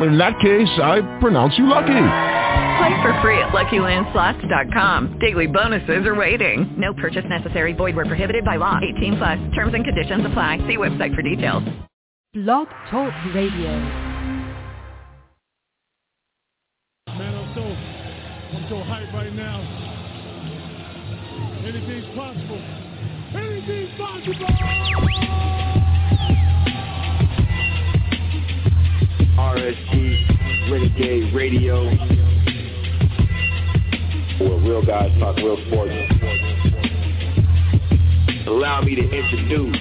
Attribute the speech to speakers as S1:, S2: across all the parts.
S1: In that case, I pronounce you lucky.
S2: Play for free at LuckyLandSlots.com. Daily bonuses are waiting. No purchase necessary. Void where prohibited by law. 18 plus. Terms and conditions apply. See website for details.
S3: Blog Talk Radio.
S4: Man, I'm so, I'm so hyped right now. Anything's possible. Anything's possible!
S5: RSG Renegade Radio, where real guys talk real sports. Allow me to introduce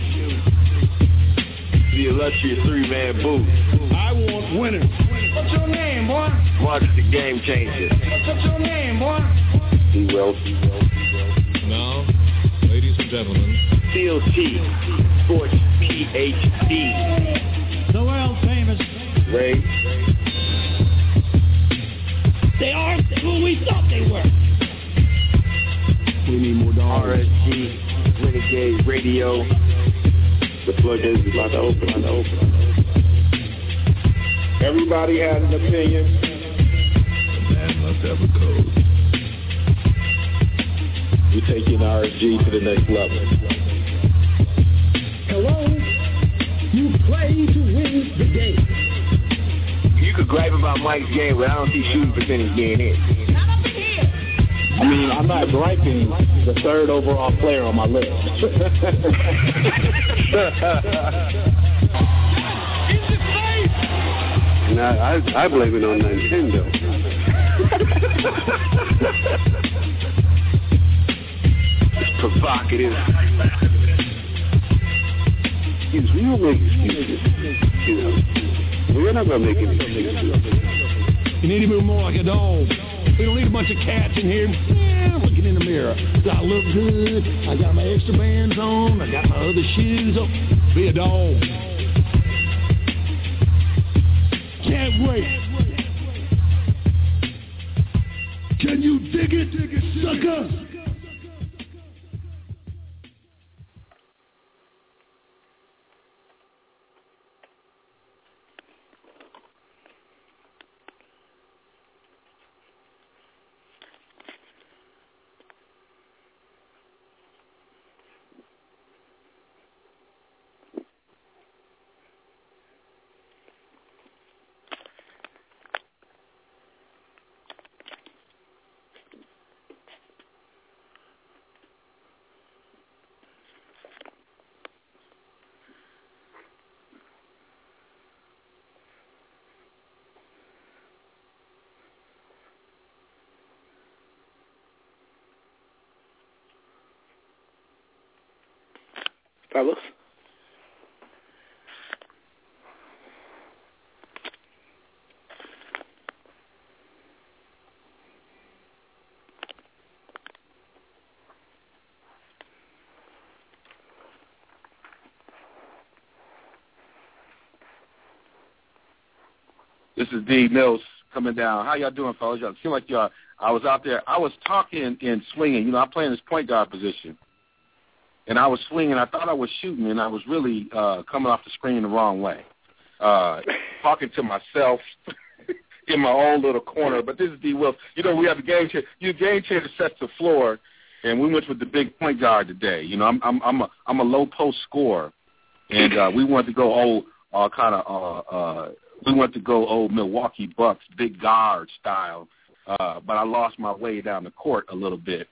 S5: the illustrious three-man booth.
S4: I want winners.
S6: What's your name, boy?
S5: Marcus the Game Changer.
S6: What's your name, boy?
S5: D. Wells.
S7: Now, ladies and gentlemen,
S5: Steel T. Sports PhD.
S6: The world famous.
S5: Ray.
S6: They are who we thought they were.
S4: We need more dollars.
S5: RSG Renegade Radio. The floodgates is about to open. About to open. Everybody has an opinion.
S7: A man must have a code.
S5: We're taking RSG to the next level.
S6: Hello? You play to win the game.
S5: You could gripe about Mike's game, but I don't see shooting percentage being it.
S6: In.
S8: I mean, I'm not griping the third overall player on my list.
S4: And I, I, blame it on Nintendo.
S5: It's provocative.
S4: Excuse me, you don't make excuses. You know, we're not gonna make any.
S8: You need to move more like a dog. We don't need a bunch of cats in here yeah, looking in the mirror. Do I look good? I got my extra bands on. I got my other shoes on. Be a dog. Can't wait. Can you dig it, dig it sucker? Fellas.
S9: This is D Mills coming down. How y'all doing, fellas? Y'all seem like y'all. I was out there. I was talking and swinging. You know, I'm playing this point guard position, and I was swinging. I thought I was shooting, and I was really uh, coming off the screen the wrong way, uh, talking to myself in my own little corner. But this is D Wills. You know, we have a game changer. You game changer sets the floor, and we went with the big point guard today. You know, I'm I'm I'm a I'm a low post scorer, and uh, we wanted to go old uh, kind of uh, uh, we went to go old Milwaukee Bucks big guard style, uh, but I lost my way down the court a little bit.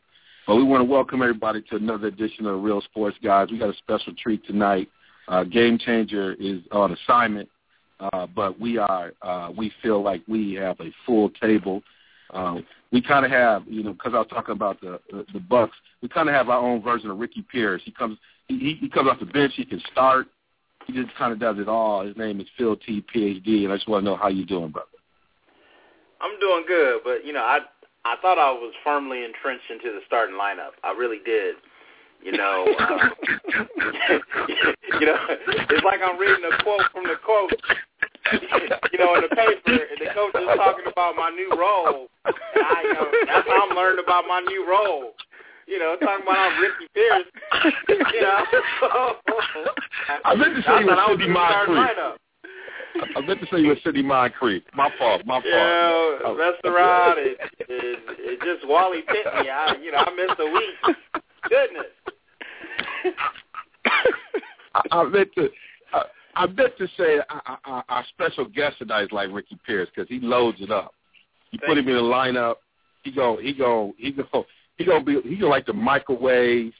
S9: But we want to welcome everybody to another edition of Real Sports Guys. We got a special treat tonight. Uh, Game Changer is on assignment, uh, but we are uh, we feel like we have a full table. Um, we kind of have, you know, because I was talking about the the, the Bucks. We kind of have our own version of Ricky Pierce. He comes he, he comes off the bench. He can start. He just kind of does it all. His name is Phil T. PhD, and I just want to know how you doing, brother.
S10: I'm doing good, but you know, I I thought I was firmly entrenched into the starting lineup. I really did. You know, um, you know, it's like I'm reading a quote from the coach. you know, in the paper, and the coach is talking about my new role. And I, you know, that's how I'm learning about my new role. You know, talking about I'm Ricky Pierce. You know,
S9: I meant to say you were Sidney Moncrief. I meant to say you were Sidney Moncrief. My fault. My fault.
S10: Yeah, oh. messed around. It, it, it just Wally Pitney. I, you know, I missed a week. Goodness.
S9: I, I meant to. I, I meant to say our, special guest tonight is like Ricky Pierce because he loads it up. You Thank put him in the lineup. He go. He go. He go. He gonna be. He go like the microwave.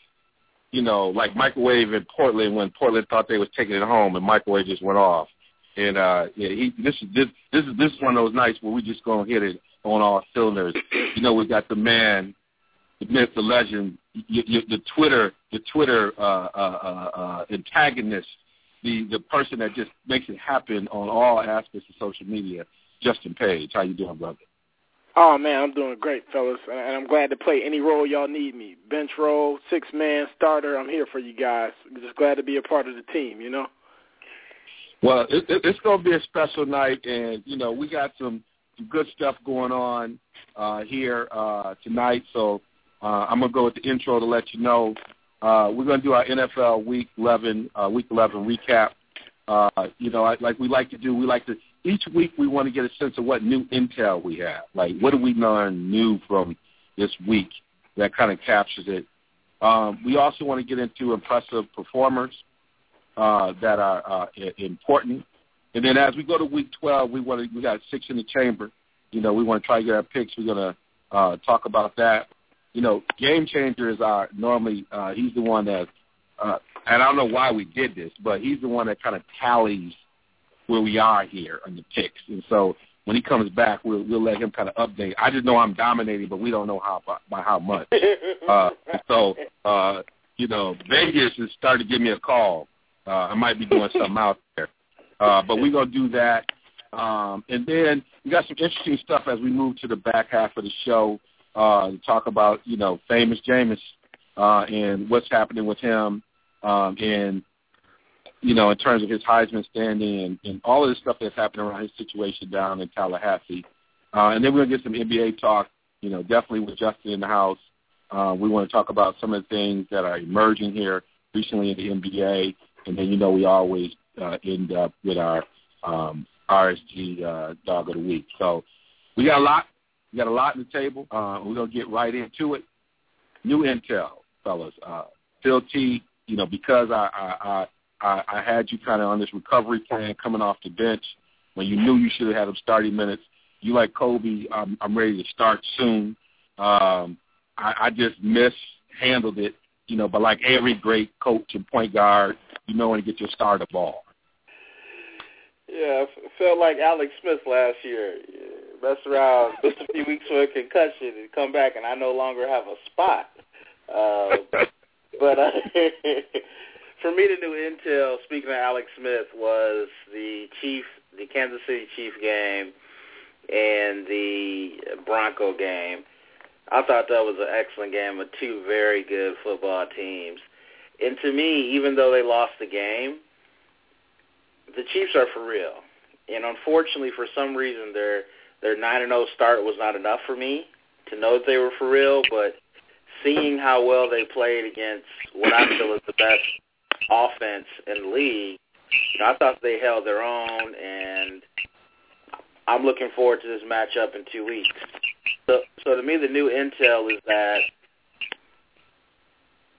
S9: You know, like microwave in Portland when Portland thought they was taking it home and microwave just went off. And uh yeah, he this is this this is this is one of those nights where we just gonna hit it on all cylinders. You know, we got the man, the myth, the legend, the Twitter, the Twitter uh, uh, uh, uh, antagonist, the the person that just makes it happen on all aspects of social media. Justin Page, how you doing, brother?
S11: Oh man, I'm doing great, fellas, and I'm glad to play any role y'all need me. Bench role, six man, starter. I'm here for you guys. Just glad to be a part of the team. You know.
S9: Well, it, it, it's going to be a special night, and you know we got some, some good stuff going on uh, here uh, tonight. So uh, I'm going to go with the intro to let you know uh, we're going to do our NFL Week 11 uh, Week 11 recap. Uh, you know, like we like to do, we like to each week we want to get a sense of what new intel we have. Like, what do we learn new from this week that kind of captures it? Um, we also want to get into impressive performers uh, that are uh, important. And then as we go to week 12, we want to, we got six in the chamber. You know, we want to try to get our picks. We're going to uh, talk about that. You know, game changers are normally, uh, he's the one that, uh, and I don't know why we did this, but he's the one that kind of tallies where we are here on the picks. And so when he comes back, we'll we'll let him kind of update. I just know I'm dominating, but we don't know how by, by how much. Uh, so uh, you know, Vegas is starting to give me a call uh, I might be doing something out there. Uh, but we're going to do that. Um, and then we got some interesting stuff as we move to the back half of the show uh, talk about, you know, famous Jameis uh, and what's happening with him um, and, you know, in terms of his Heisman standing and, and all of the stuff that's happening around his situation down in Tallahassee. Uh, and then we're going to get some NBA talk, you know, definitely with Justin in the house. Uh, we want to talk about some of the things that are emerging here recently in the NBA and then you know we always uh, end up with our um, RSG uh, dog of the week. So we got a lot. We got a lot on the table. Uh, we're gonna get right into it. New intel, fellas. Uh, Phil T. You know because I I I, I had you kind of on this recovery plan coming off the bench when you knew you should have had him starting minutes. You like Kobe. I'm, I'm ready to start soon. Um, I, I just mishandled it, you know. But like every great coach and point guard, you know when to get your starter ball.
S10: Yeah, it felt like Alex Smith last year. Messed around, missed a few weeks for a concussion, and come back, and I no longer have a spot. Uh, but uh, for me, the new intel, speaking of Alex Smith, was the Chief, the Kansas City Chief game, and the Bronco game. I thought that was an excellent game of two very good football teams. And to me, even though they lost the game, the Chiefs are for real. And unfortunately, for some reason, their their nine and zero oh start was not enough for me to know that they were for real. But seeing how well they played against what I feel is the best offense in the league, you know, I thought they held their own, and I'm looking forward to this matchup in two weeks. So, so to me, the new intel is that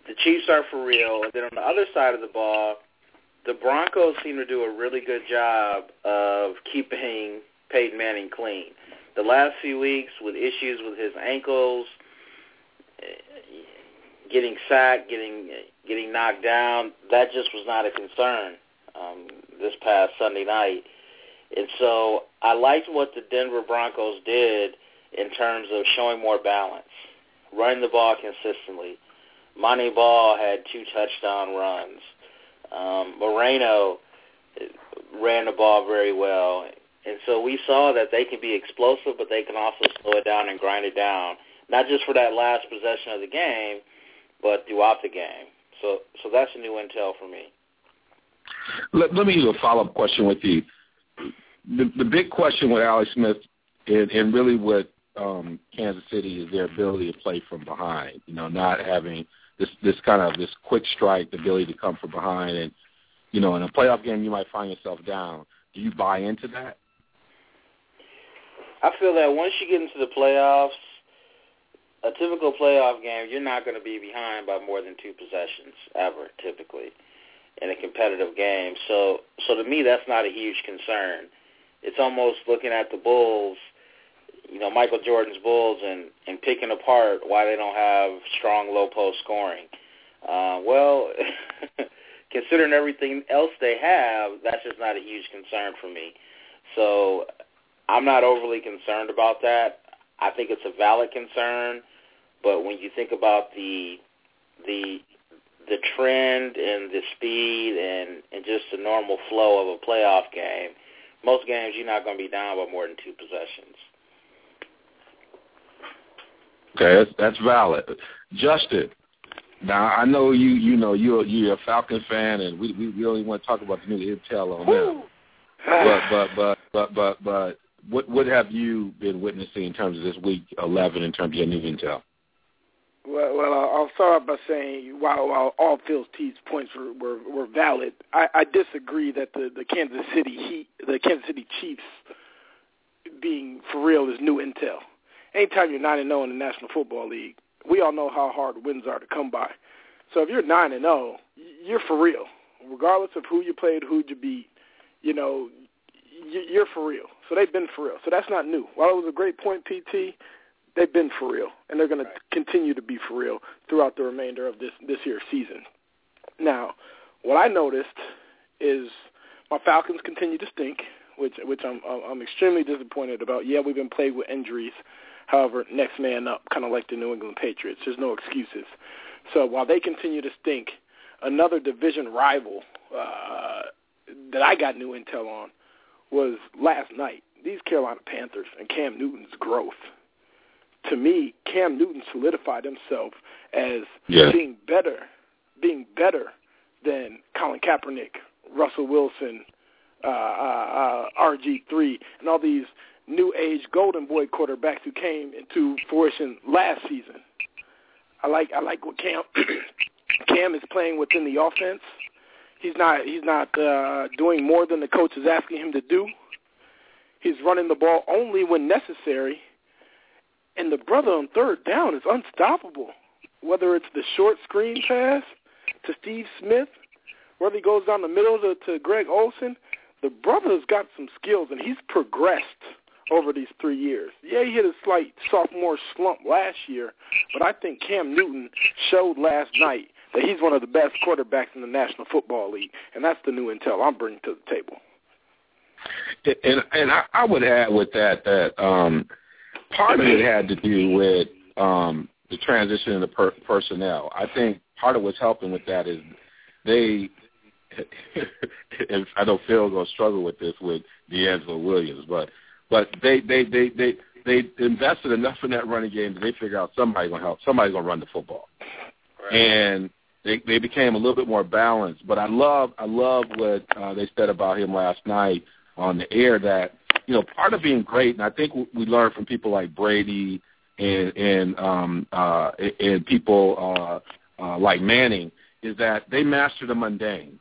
S10: the Chiefs are for real. And then on the other side of the ball, the Broncos seem to do a really good job of keeping Peyton Manning clean. The last few weeks with issues with his ankles, getting sacked, getting getting knocked down, that just was not a concern um, this past Sunday night. And so I liked what the Denver Broncos did in terms of showing more balance, running the ball consistently, Montee Ball had two touchdown runs. Um, Moreno ran the ball very well. And so we saw that they can be explosive, but they can also slow it down and grind it down, not just for that last possession of the game, but throughout the game.
S12: So so that's a new intel for me.
S9: Let, let me do a follow up question with you. The the big question with Alex Smith and, and really with um, Kansas City is their ability to play from behind. You know, not having this this kind of this quick strike, the ability to come from behind, and you know, in a playoff game, you might find yourself down. Do you buy into that?
S12: I feel that once you get into the playoffs, a typical playoff game, you're not going to be behind by more than two possessions ever, typically, in a competitive game. So, so to me, that's not a huge concern. It's almost looking at the Bulls, you know, Michael Jordan's Bulls, and and picking apart why they don't have strong low post scoring. Uh, well, considering everything else they have, that's just not a huge concern for me. So I'm not overly concerned about that. I think it's a valid concern, but when you think about the the the trend and the speed and and just the normal flow of a playoff game, most games you're not going to be down by more than two possessions.
S9: Okay, that's, that's valid. Justin, now I know you you know you're you're a Falcon fan, and we we, we only want to talk about the new intel on them. but but but but but but what what have you been witnessing in terms of this week 11 in terms of your new intel?
S11: Well, well, I'll start by saying while while all Phil T's points were, were were valid, I, I disagree that the the Kansas City Heat, the Kansas City Chiefs, being for real is new intel. Anytime you're nine and zero in the National Football League, we all know how hard wins are to come by. So if you're nine and oh, zero, you're for real, regardless of who you played, who you beat. You know, you're for real. So they've been for real. So that's not new. While it was a great point, PT, they've been for real, and they're going right. to continue to be for real throughout the remainder of this this year's season. Now, what I noticed is my Falcons continue to stink, which which I'm I'm extremely disappointed about. Yeah, we've been plagued with injuries. However, next man up, kind of like the New England Patriots. There's no excuses. So while they continue to stink, another division rival uh, that I got new intel on was last night. These Carolina Panthers and Cam Newton's growth. To me, Cam Newton solidified himself as
S9: yeah.
S11: being better, being better than Colin Kaepernick, Russell Wilson, uh, uh, uh, RG3, and all these new age golden boy quarterbacks who came into fruition last season. I like I like what Cam Cam is playing within the offense. He's not he's not uh, doing more than the coach is asking him to do. He's running the ball only when necessary, and the brother on third down is unstoppable. Whether it's the short screen pass to Steve Smith, whether he goes down the middle to, to Greg Olsen, the brother's got some skills and he's progressed over these three years. Yeah, he hit a slight sophomore slump last year, but I think Cam Newton showed last night that he's one of the best quarterbacks in the National Football League, and that's the new intel I'm bringing to the table.
S9: And and I, I would add with that that um, part of it had to do with um, the transition in the per- personnel. I think part of what's helping with that is they. I know Phil gonna struggle with this with DeAngelo Williams, but but they they they they they invested enough in that running game that they figure out somebody's gonna help. Somebody's gonna run the football,
S12: right.
S9: and they they became a little bit more balanced. But I love I love what uh, they said about him last night on the air. That you know part of being great, and I think we learned from people like Brady and and um, uh, and people uh, uh, like Manning is that they master the mundane.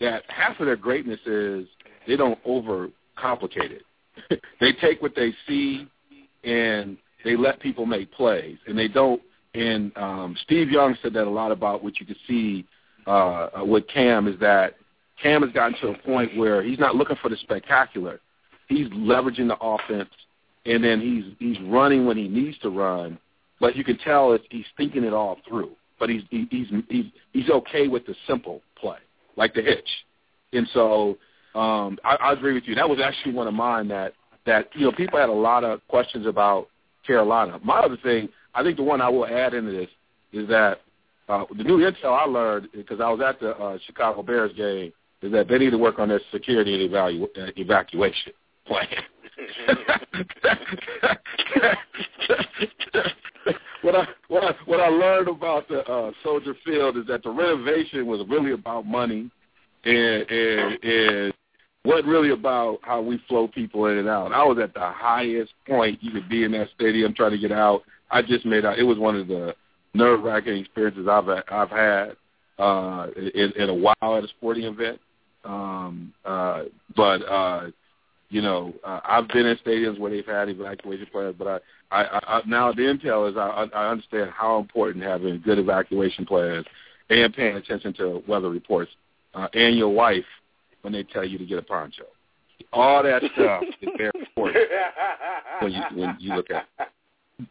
S9: That half of their greatness is they don't overcomplicate it they take what they see and they let people make plays, and they don't. And um, Steve Young said that a lot about what you could see uh, with Cam is that Cam has gotten to a point where he's not looking for the spectacular. He's leveraging the offense, and then he's he's running when he needs to run. But you can tell if he's thinking it all through. But he's he, he's he's he's okay with the simple play, like the hitch. And so um, I, I agree with you. That was actually one of mine that that you know people had a lot of questions about Carolina. My other thing, I think the one I will add into this is that uh, the new intel I learned because I was at the uh, Chicago Bears game is that they need to work on their security and evalu- uh, evacuation plan. what I what I what I learned about the uh, Soldier Field is that the renovation was really about money, and and and wasn't really about how we flow people in and out. I was at the highest point you could be in that stadium trying to get out. I just made out. It was one of the nerve wracking experiences I've I've had uh, in, in a while at a sporting event. Um, uh, but uh, you know, uh, I've been in stadiums where they've had evacuation plans, but I, I, I now the intel is I, I understand how important having good evacuation plans and paying attention to weather reports uh, and your wife when they tell you to get a poncho. All that stuff is very important when you when you look at. It.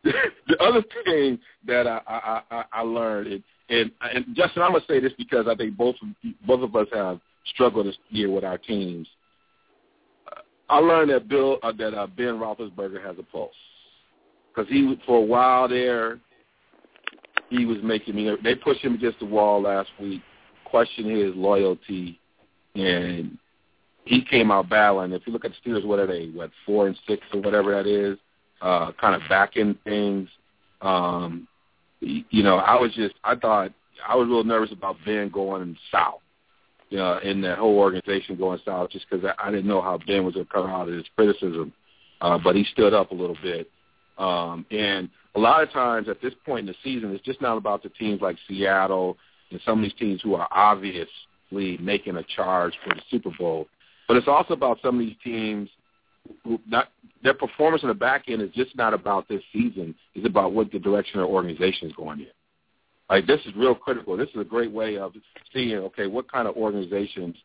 S9: the other thing that I I, I, I learned, and, and and Justin, I'm gonna say this because I think both both of us have struggled this year with our teams. I learned that Bill uh, that uh, Ben Roethlisberger has a pulse because he for a while there he was making me. They pushed him against the wall last week, questioning his loyalty, and he came out battling. If you look at the Steelers, what are they? What four and six or whatever that is? Uh, kind of backing things. Um, you know, I was just I thought I was real nervous about Ben going south you know, in that whole organization going south just because I, I didn't know how Ben was going to come out of his criticism. Uh, but he stood up a little bit. Um, and a lot of times at this point in the season, it's just not about the teams like Seattle and some of these teams who are obviously making a charge for the Super Bowl. But it's also about some of these teams who not their performance in the back end is just not about this season. It's about what the direction their organization is going in. Like this is real critical. This is a great way of seeing okay what kind of organizations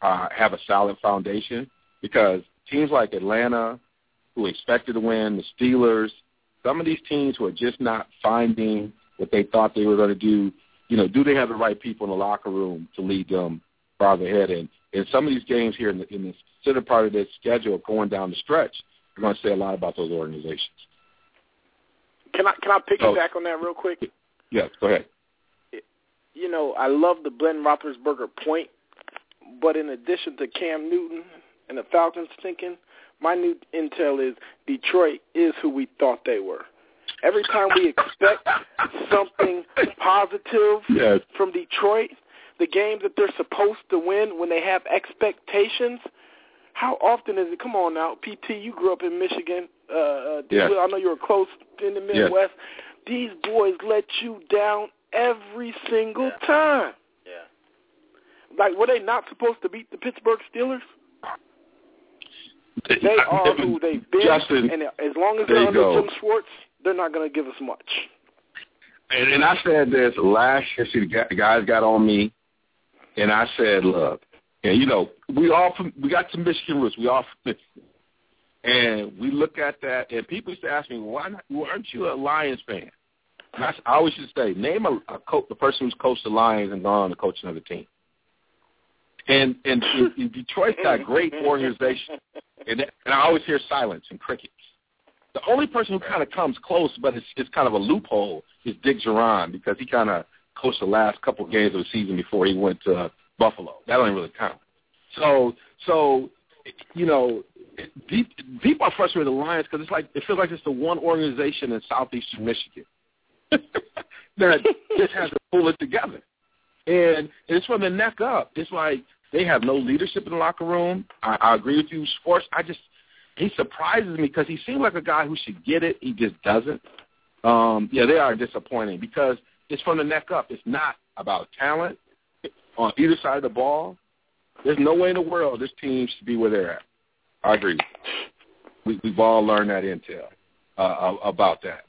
S9: uh, have a solid foundation because teams like Atlanta, who expected to win, the Steelers, some of these teams who are just not finding what they thought they were going to do. You know, do they have the right people in the locker room to lead them farther ahead? And in some of these games here in the, in the center part of their schedule, going down the stretch, we're going to say a lot about those organizations.
S11: Can I can I piggyback so, on that real quick?
S9: Yes, go ahead
S11: you know, I love the Glenn Roethlisberger point, but in addition to Cam Newton and the Falcons thinking, my new intel is Detroit is who we thought they were. Every time we expect something positive
S9: yes.
S11: from Detroit, the games that they're supposed to win when they have expectations, how often is it? Come on now, PT, you grew up in Michigan. Uh, uh
S9: yes.
S11: I know you were close in the Midwest. Yes. These boys let you down every single
S12: yeah.
S11: time.
S12: Yeah.
S11: Like, were they not supposed to beat the Pittsburgh Steelers? They are who they've been,
S9: Justin,
S11: and as long as they're under
S9: go.
S11: Jim Schwartz, they're not going to give us much.
S9: And, and I said this last year. See, the guys got on me, and I said, "Look, and you know, we all from, we got some Michigan roots. We all from Michigan, and we look at that. And people used to ask me, "Why not? Why aren't you a Lions fan?" And I always should say, name a, a coach, the person who's coached the Lions and gone on to coach another team. And and, and Detroit's got great organization, and, and I always hear silence and crickets. The only person who kind of comes close, but it's, it's kind of a loophole, is Dick Jauron because he kind of coached the last couple of games of the season before he went to Buffalo. That don't really count. So so you know, people are frustrated with the Lions because it's like it feels like it's the one organization in southeastern Michigan that just has to pull it together. And it's from the neck up. It's like they have no leadership in the locker room. I, I agree with you, Sports. I just he surprises me because he seems like a guy who should get it. He just doesn't. Um, yeah, they are disappointing because it's from the neck up. It's not about talent on either side of the ball. There's no way in the world this team should be where they're at. I agree. We, we've all learned that intel uh, about that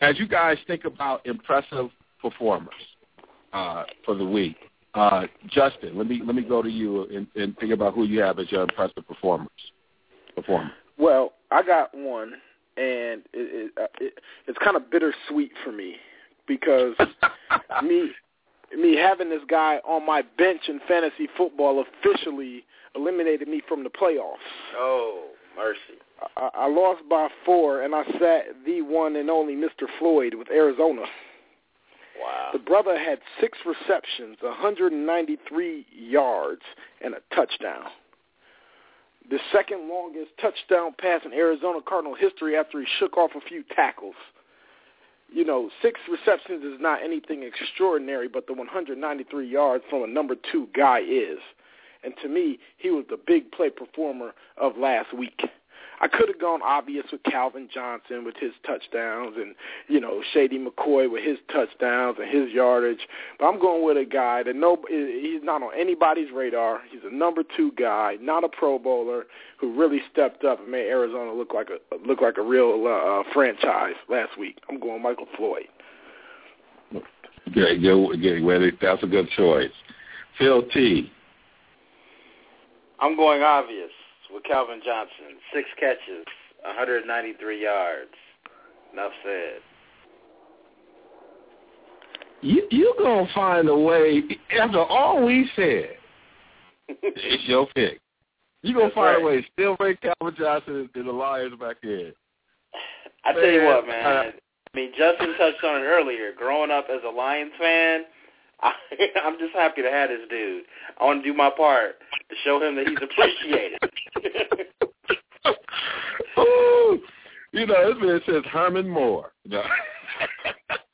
S9: as you guys think about impressive performers uh, for the week, uh, Justin, let me let me go to you and, and think about who you have as your impressive performers.
S11: Well, I got one, and it, it, uh, it, it's kind of bittersweet for me because me me having this guy on my bench in fantasy football officially eliminated me from the playoffs.
S12: Oh, mercy.
S11: I, I lost by four, and I sat the one and only Mr. Floyd with Arizona.
S12: Wow.
S11: The brother had six receptions, 193 yards, and a touchdown. The second longest touchdown pass in Arizona Cardinal history after he shook off a few tackles. you know, six receptions is not anything extraordinary, but the 193 yards from a number two guy is. And to me, he was the big play performer of last week. I could have gone obvious with Calvin Johnson with his touchdowns and, you know, Shady McCoy with his touchdowns and his yardage. But I'm going with a guy that no, he's not on anybody's radar. He's a number two guy, not a Pro Bowler, who really stepped up and made Arizona look like a look like a real uh, franchise last week. I'm going Michael Floyd.
S9: Yeah, yeah, yeah, that's a good choice. Phil T.
S10: I'm going obvious with Calvin Johnson. Six catches, 193 yards. Enough said.
S9: You you gonna find a way after all we said. it's your pick. You gonna
S10: That's
S9: find
S10: right.
S9: a way. Still bring Calvin Johnson and the Lions back in.
S10: I tell you what, man.
S9: uh,
S10: I mean, Justin touched on it earlier. Growing up as a Lions fan, I, I'm just happy to have this dude. I want to do my part to show him that he's appreciated.
S9: Ooh, you know, this man says Herman Moore. No.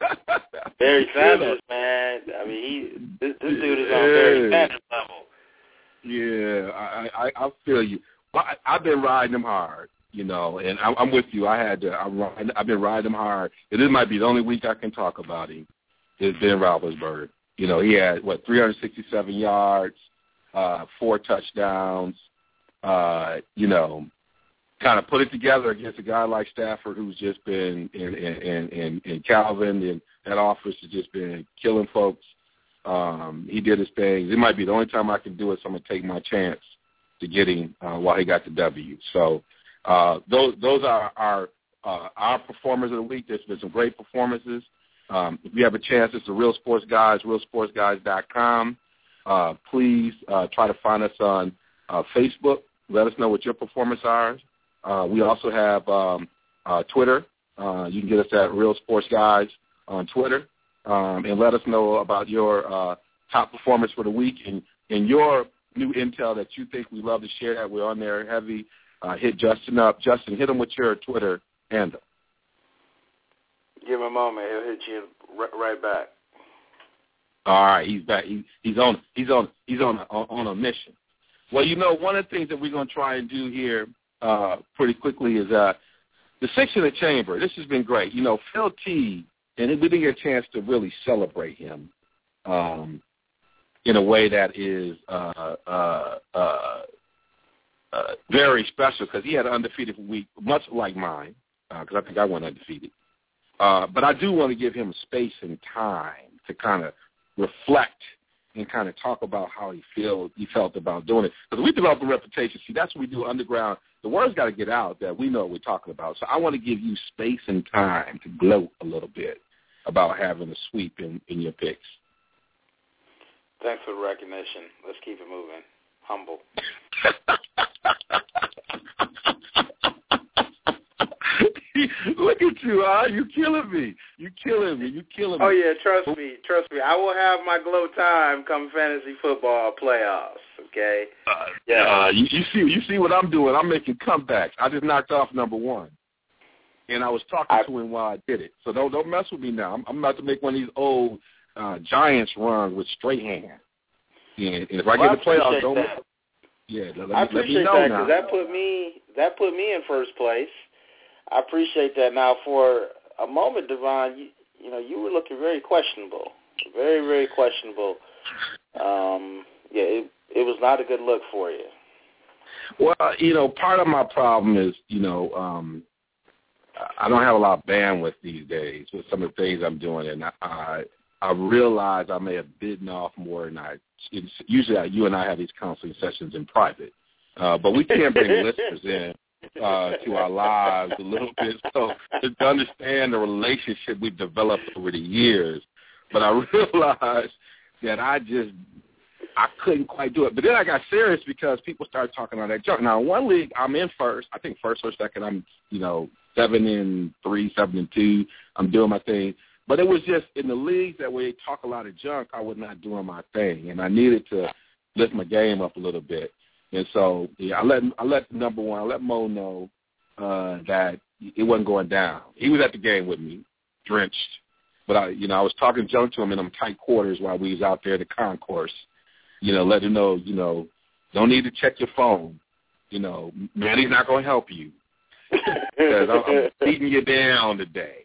S10: Barry
S9: You know.
S10: Sanders, man. I mean, he this, this dude is on Barry
S9: Yeah.
S10: Sanders level.
S9: Yeah, I, I I feel you. I, I've been riding them hard, you know, and I'm, I'm with you. I had to. I'm I've been riding him hard. And this might be the only week I can talk about him. Is Ben Roethlisberger. You know, he had what 367 yards, uh, four touchdowns. Uh, you know, kind of put it together against a guy like Stafford, who's just been in Calvin and that office has just been killing folks. Um, he did his thing. It might be the only time I can do it, so I'm gonna take my chance to get him uh, while he got the W. So uh, those those are our uh, our performers of the week. There's been some great performances. Um, if you have a chance, it's the Real Sports Guys, realsportsguys.com. Uh, please uh, try to find us on uh, Facebook. Let us know what your performance are. Uh, we also have um, uh, Twitter. Uh, you can get us at Real Sports Guys on Twitter, um, and let us know about your uh, top performance for the week and, and your new intel that you think we love to share. That. We're on there heavy. Uh, hit Justin up. Justin, hit him with your Twitter handle.
S10: Give him a moment; he'll hit you right, back.
S9: All right, he's back. He, he's on. He's on. He's on on, on a mission. Well, you know, one of the things that we're going to try and do here uh, pretty quickly is uh, the six in the chamber. This has been great. You know, Phil T. And we didn't get a chance to really celebrate him um, in a way that is uh, uh, uh, uh, very special because he had an undefeated week, much like mine, because I think I went undefeated. Uh, but I do want to give him space and time to kind of reflect and kind of talk about how he feel he felt about doing it. Because we develop a reputation. See, that's what we do underground. The word's got to get out that we know what we're talking about. So I want to give you space and time to gloat a little bit about having a sweep in, in your picks.
S10: Thanks for the recognition. Let's keep it moving. Humble.
S9: Look at you, huh? You killing me. You killing me. You killing me.
S10: Oh yeah, trust me, trust me. I will have my glow time come fantasy football playoffs. Okay.
S9: Uh, yeah. Uh, you, you see, you see what I'm doing. I'm making comebacks. I just knocked off number one, and I was talking
S10: I,
S9: to him while I did it. So don't don't mess with me now. I'm, I'm about to make one of these old uh, Giants runs with straight hand. And, and if I
S10: well,
S9: get the playoffs, don't.
S10: That.
S9: Yeah, let,
S10: I
S9: let me
S10: appreciate
S9: know
S10: that because that put me that put me in first place. I appreciate that. Now, for a moment, Devon, you, you know, you were looking very questionable, very, very questionable. Um, yeah, it, it was not a good look for you.
S9: Well, you know, part of my problem is, you know, um, I don't have a lot of bandwidth these days with some of the things I'm doing, and I, I, I realize I may have bitten off more than I. It's, usually, I, you and I have these counseling sessions in private, uh, but we can't bring listeners in uh, to our lives a little bit. So to understand the relationship we've developed over the years, but I realized that I just I couldn't quite do it. But then I got serious because people started talking on that junk. Now, one league, I'm in first. I think first or second. I'm you know seven and three, seven and two. I'm doing my thing. But it was just in the leagues that where they talk a lot of junk, I was not doing my thing, and I needed to lift my game up a little bit. And so yeah, I let I let number one, I let Mo know uh, that it wasn't going down. He was at the game with me, drenched. But I, you know, I was talking junk to him in them tight quarters while we was out there at the concourse. You know, let him know, you know, don't need to check your phone. You know, Manny's not going to help you because I'm, I'm beating you down today.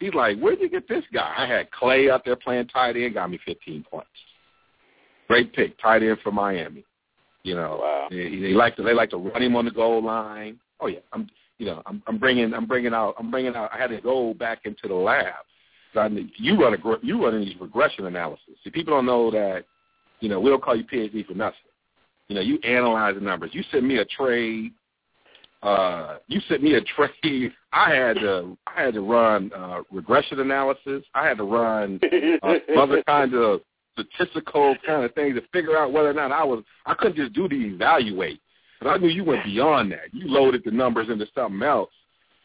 S9: He's like, where'd you get this guy? I had Clay out there playing tight end, got me 15 points. Great pick, tight end for Miami. You know,
S10: wow.
S9: they, they like to they like to run him on the goal line. Oh yeah, I'm you know I'm I'm bringing I'm bringing out I'm bringing out. I had to go back into the lab. So I, you run a you running these regression analysis. See, people don't know that. You know, we don't call you PhD for nothing. You know, you analyze the numbers. You sent me a trade uh, you sent me a trade. I had to I had to run uh, regression analysis. I had to run uh, other kinds of statistical kind of things to figure out whether or not I was. I couldn't just do the evaluate. But I knew you went beyond that. You loaded the numbers into something else,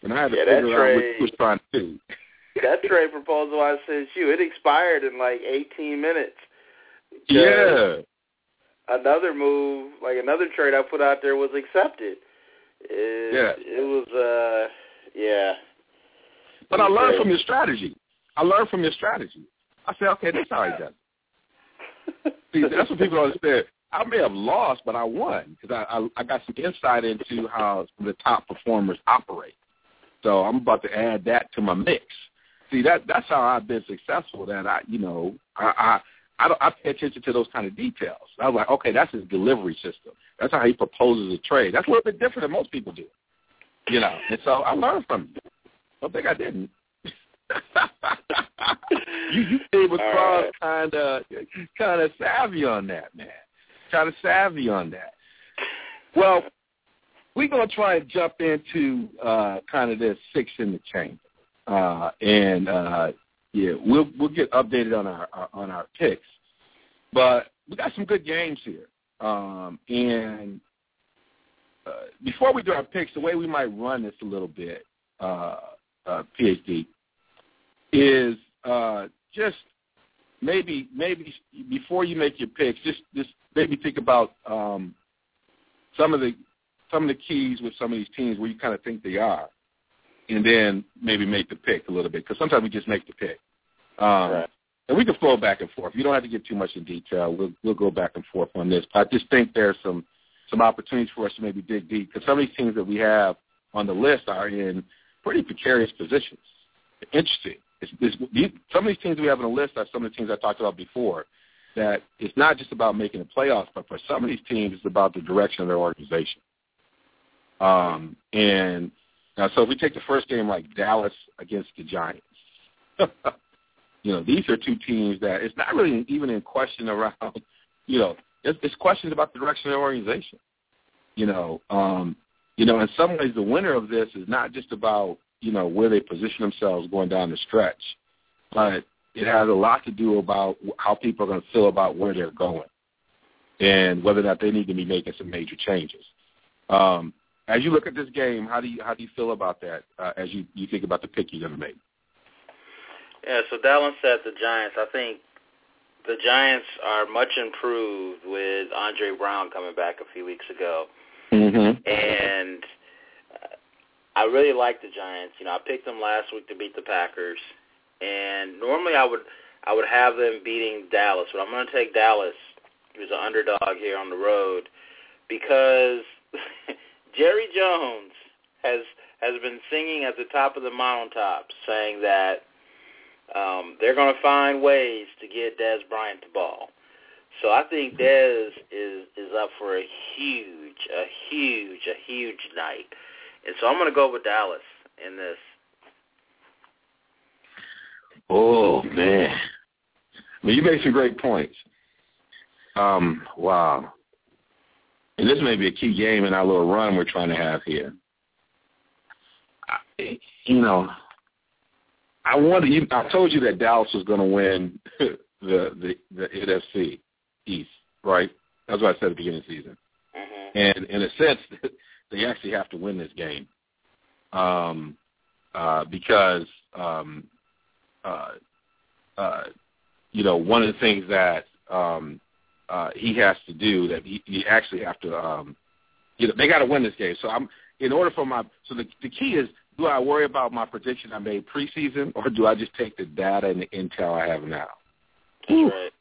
S9: and I had to
S10: yeah,
S9: figure out what you was trying to do.
S10: that trade proposal I sent you, it expired in like 18 minutes.
S9: Yeah.
S10: Another move, like another trade I put out there was accepted. It,
S9: yeah.
S10: It was, uh, yeah.
S9: But I learned from your strategy. I learned from your strategy. I said, okay, that's how he does it. See, that's what people don't understand. I may have lost, but I won because I, I I got some insight into how the top performers operate. So I'm about to add that to my mix. See, that that's how I've been successful. That I, you know, I I I, don't, I pay attention to those kind of details. I was like, okay, that's his delivery system. That's how he proposes a trade. That's a little bit different than most people do. You know, and so I learned from you. I don't think I didn't. You you came across right. kind of kind of savvy on that, man. Kind of savvy on that. Well, we're gonna try and jump into uh, kind of this six in the chamber, uh, and uh, yeah, we'll we'll get updated on our, our on our picks, but we got some good games here. Um, and uh, before we do our picks, the way we might run this a little bit, uh, uh, PhD, is uh, just maybe maybe before you make your picks, just just maybe think about um, some of the some of the keys with some of these teams where you kind of think they are, and then maybe make the pick a little bit because sometimes we just make the pick. Um,
S10: right.
S9: And we can flow back and forth. You don't have to get too much in detail. We'll we'll go back and forth on this. But I just think there's some some opportunities for us to maybe dig deep because some of these teams that we have on the list are in pretty precarious positions. Interesting. It's, it's, these, some of these teams we have on the list are some of the teams I talked about before. That it's not just about making the playoffs, but for some of these teams, it's about the direction of their organization. Um, and now, so if we take the first game like Dallas against the Giants, you know, these are two teams that it's not really even in question around, you know, it's, it's questions about the direction of the organization. You know, um, you know, in some ways, the winner of this is not just about you know where they position themselves going down the stretch, but it has a lot to do about how people are going to feel about where they're going, and whether or not they need to be making some major changes. Um, as you look at this game, how do you how do you feel about that uh, as you you think about the pick you're going to make?
S10: Yeah, so Dallas said the Giants. I think the Giants are much improved with Andre Brown coming back a few weeks ago,
S9: mm-hmm.
S10: and I really like the Giants. You know, I picked them last week to beat the Packers, and normally I would I would have them beating Dallas, but I'm going to take Dallas, who's an underdog here on the road, because Jerry Jones has has been singing at the top of the mountaintops, saying that um, they're going to find ways to get Dez Bryant the ball. So I think Dez is is up for a huge, a huge, a huge night, and so I'm going to go with Dallas in this.
S9: Oh man, I mean, you made some great points. Um, wow, and this may be a key game in our little run we're trying to have here. I, you know, I wanted you. I told you that Dallas was going to win the the the NFC East, right? That's what I said at the beginning of the season.
S10: Mm-hmm.
S9: And in a sense, they actually have to win this game, um, uh, because um, uh, uh, you know one of the things that um, uh, he has to do that he, he actually have to um, you know they got to win this game. So I'm in order for my so the the key is do I worry about my prediction I made preseason, or do I just take the data and the intel I have now?
S12: That's right.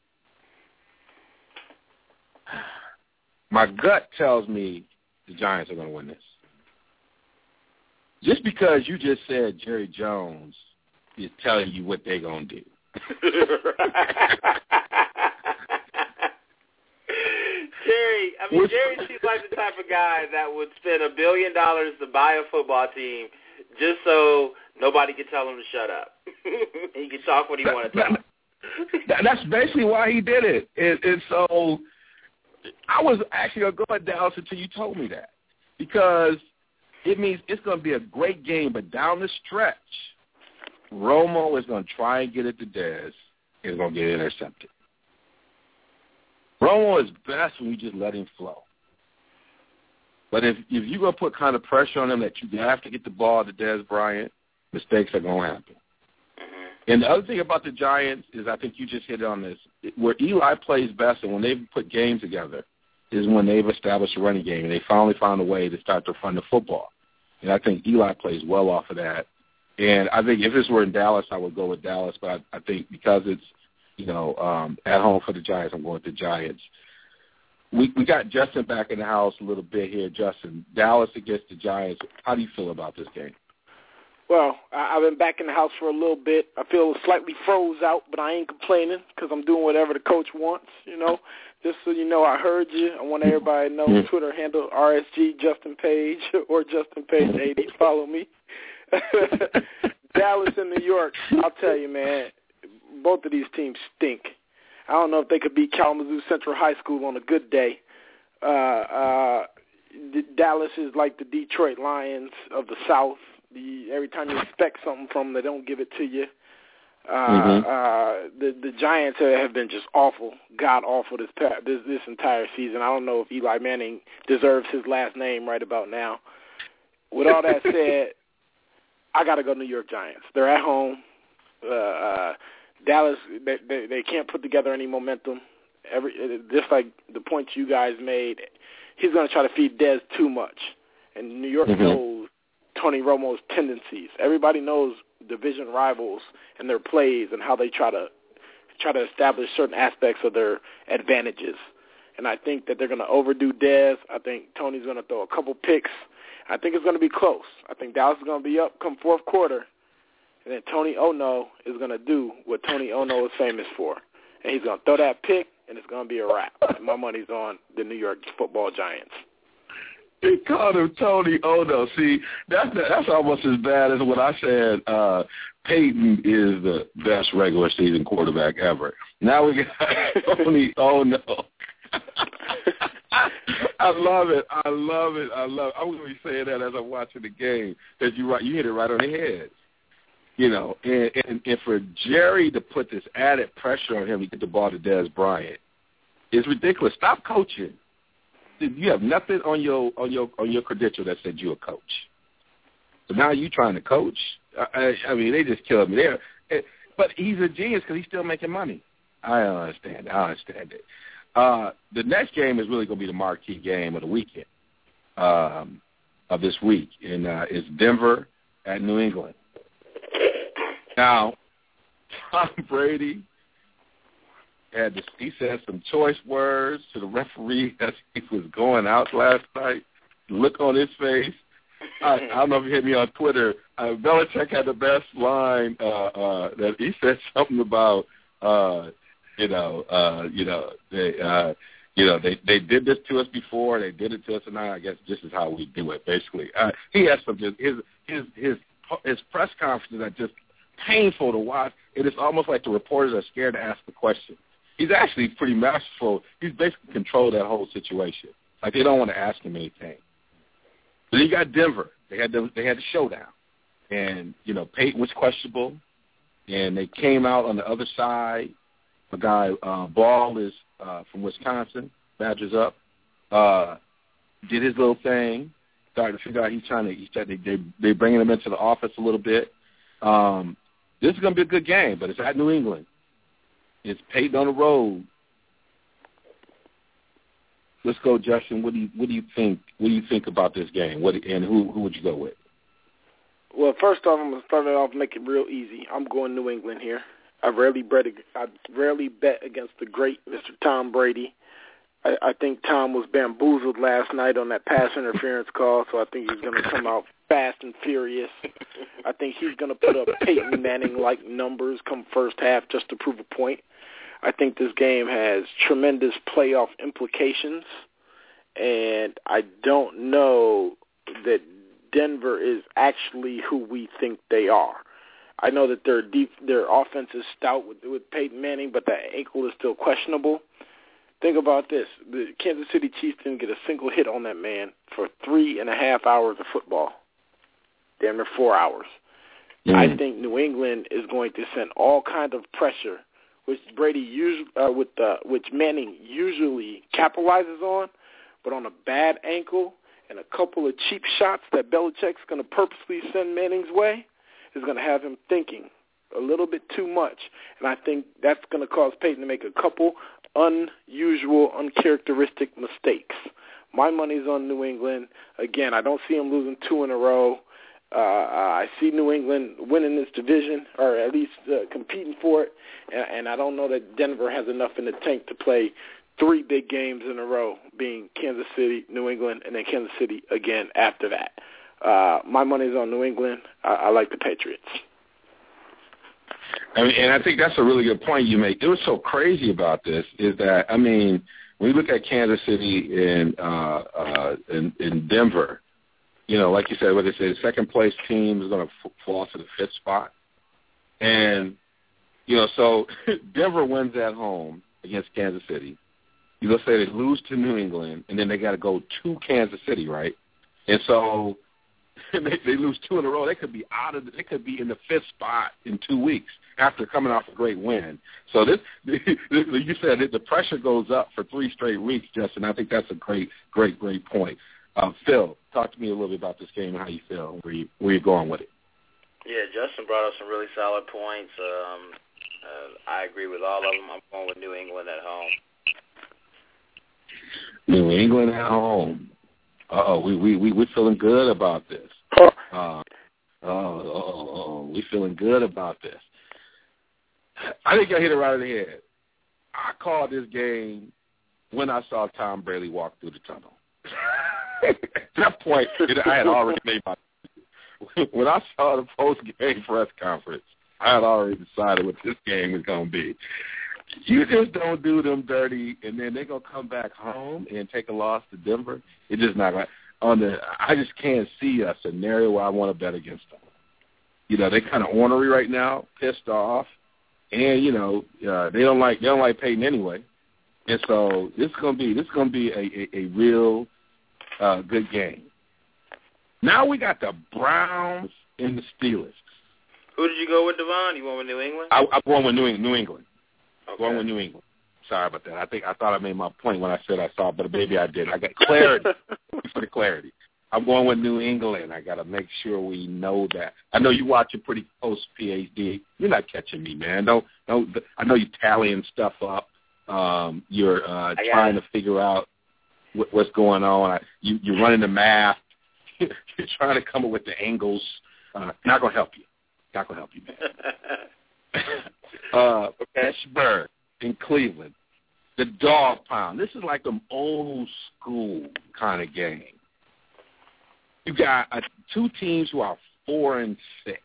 S9: My gut tells me the Giants are going to win this. Just because you just said Jerry Jones is telling you what they're going to do.
S12: Jerry, I mean, Jerry seems like the type of guy that would spend a billion dollars to buy a football team just so nobody could tell him to shut up. he could talk what he wanted to talk.
S9: That's basically why he did it. And, and so I was actually going to go at Dallas until you told me that because it means it's going to be a great game, but down the stretch, Romo is going to try and get it to Dez. He's going to get intercepted. Romo is best when you just let him flow. But if if you're gonna put kind of pressure on him that you have to get the ball to Dez Bryant, mistakes are gonna happen. And the other thing about the Giants is I think you just hit on this. Where Eli plays best and when they've put games together is when they've established a running game and they finally found a way to start to run the football. And I think Eli plays well off of that. And I think if this were in Dallas, I would go with Dallas. But I, I think because it's you know, um, at home for the Giants. I'm going with the Giants. We we got Justin back in the house a little bit here. Justin, Dallas against the Giants. How do you feel about this game?
S11: Well, I, I've been back in the house for a little bit. I feel slightly froze out, but I ain't complaining because I'm doing whatever the coach wants. You know, just so you know, I heard you. I want everybody to know. Twitter handle RSG Justin Page or Justin Page 80. Follow me. Dallas and New York. I'll tell you, man both of these teams stink. I don't know if they could beat Kalamazoo Central High School on a good day. Uh, uh, Dallas is like the Detroit Lions of the South. The, every time you expect something from them, they don't give it to you. Uh, mm-hmm. uh, the the Giants have been just awful, god awful this this this entire season. I don't know if Eli Manning deserves his last name right about now. With all that said, I got to go New York Giants. They're at home. Uh, uh, Dallas they, they they can't put together any momentum. Every just like the points you guys made, he's going to try to feed Dez too much, and New York mm-hmm. knows Tony Romo's tendencies. Everybody knows division rivals and their plays and how they try to try to establish certain aspects of their advantages. And I think that they're going to overdo Dez. I think Tony's going to throw a couple picks. I think it's going to be close. I think Dallas is going to be up come fourth quarter, and then Tony Ono is going to do what Tony Ono is famous for. And he's going to throw that pick, and it's going to be a wrap. My money's on the New York football Giants.
S9: He called him Tony Ono. See, that's that's almost as bad as when I said uh Peyton is the best regular season quarterback ever. Now we got Tony Ono. I love it. I love it. I love. It. I'm to be saying that as I'm watching the game because you right. You hit it right on the head. You know, and, and, and for Jerry to put this added pressure on him to get the ball to Dez Bryant is ridiculous. Stop coaching. You have nothing on your on your on your credential that said you're a coach. So now you trying to coach? I, I mean, they just killed me there. Eh, but he's a genius because he's still making money. I understand. I understand it. Uh, the next game is really going to be the marquee game of the weekend um, of this week, and uh, it's Denver at New England. Now, Tom Brady had to, he said some choice words to the referee as he was going out last night. look on his face. I, I don't know if you hit me on Twitter. Uh, Belichick had the best line uh, uh, that he said something about, uh, you know, uh, you know, they, uh, you know, they they did this to us before. They did it to us, and I guess this is how we do it. Basically, uh, he has some just his his his his press conference that just painful to watch. It is almost like the reporters are scared to ask the question. He's actually pretty masterful. He's basically controlled that whole situation. Like they don't want to ask him anything. Then you got Denver. They had the they had the showdown, and you know Peyton was questionable, and they came out on the other side. A guy uh, Ball is uh, from Wisconsin, Badgers up, uh, did his little thing. Started to figure out he's trying to. He said they they they bringing him into the office a little bit. Um, this is going to be a good game, but it's at New England. It's Peyton on the road. Let's go, Justin. What do you what do you think? What do you think about this game? What and who who would you go with?
S11: Well, first off, I'm gonna start it off, make it real easy. I'm going New England here. I rarely bet. I rarely bet against the great Mr. Tom Brady. I, I think Tom was bamboozled last night on that pass interference call, so I think he's going to come out fast and furious. I think he's going to put up Peyton Manning-like numbers come first half just to prove a point. I think this game has tremendous playoff implications, and I don't know that Denver is actually who we think they are. I know that their deep, their offense is stout with, with Peyton Manning, but that ankle is still questionable. Think about this: the Kansas City Chiefs didn't get a single hit on that man for three and a half hours of football, damn near four hours. Mm. I think New England is going to send all kind of pressure, which Brady usually, uh, with uh, which Manning usually capitalizes on, but on a bad ankle and a couple of cheap shots that Belichick's going to purposely send Manning's way is going to have him thinking a little bit too much, and I think that's going to cause Peyton to make a couple unusual, uncharacteristic mistakes. My money's on New England. Again, I don't see them losing two in a row. Uh, I see New England winning this division, or at least uh, competing for it. And, and I don't know that Denver has enough in the tank to play three big games in a row, being Kansas City, New England, and then Kansas City again after that. Uh, my money's on New England. I, I like the Patriots.
S9: I mean, and I think that's a really good point you make. It was so crazy about this is that I mean, when you look at Kansas City and uh, uh, in, in Denver, you know, like you said, what they say, second place team is going to fall to the fifth spot, and you know, so Denver wins at home against Kansas City. You let's say they lose to New England, and then they got to go to Kansas City, right? And so they, they lose two in a row, they could be out of. They could be in the fifth spot in two weeks after coming off a great win. So this, you said the pressure goes up for three straight weeks, Justin. I think that's a great, great, great point. Uh, Phil, talk to me a little bit about this game and how you feel. Where you where you going with it?
S12: Yeah, Justin brought up some really solid points. Um, uh, I agree with all of them. I'm going with New England at home.
S9: New England at home. Uh oh, we we we we're feeling good about this. Uh, oh, oh, oh, we feeling good about this. I think I hit it right in the head. I called this game when I saw Tom Brady walk through the tunnel. At that point, I had already made my. When I saw the post game press conference, I had already decided what this game was going to be. You just don't do them dirty, and then they're gonna come back home and take a loss to Denver. It's just not. On the, I just can't see a scenario where I want to bet against them. You know, they're kind of ornery right now, pissed off, and you know, uh, they don't like they don't like Peyton anyway. And so this is gonna be this is gonna be a a, a real uh, good game. Now we got the Browns and the Steelers.
S12: Who did you go with, Devon? You went with New England?
S9: I, I'm going with New England. New England. Okay. Going with New England. Sorry about that. I think I thought I made my point when I said I saw, but maybe I did. I got clarity for the clarity. I'm going with New England. I got to make sure we know that. I know you watch it pretty close, PhD. You're not catching me, man. Don't don't. I know you're tallying stuff up. Um, you're uh, trying to figure out what, what's going on. I, you, you're running the math. you're trying to come up with the angles. Uh, not gonna help you. Not gonna help you, man. uh, Pittsburgh in Cleveland, the dog pound. This is like an old school kind of game. You got uh, two teams who are four and six.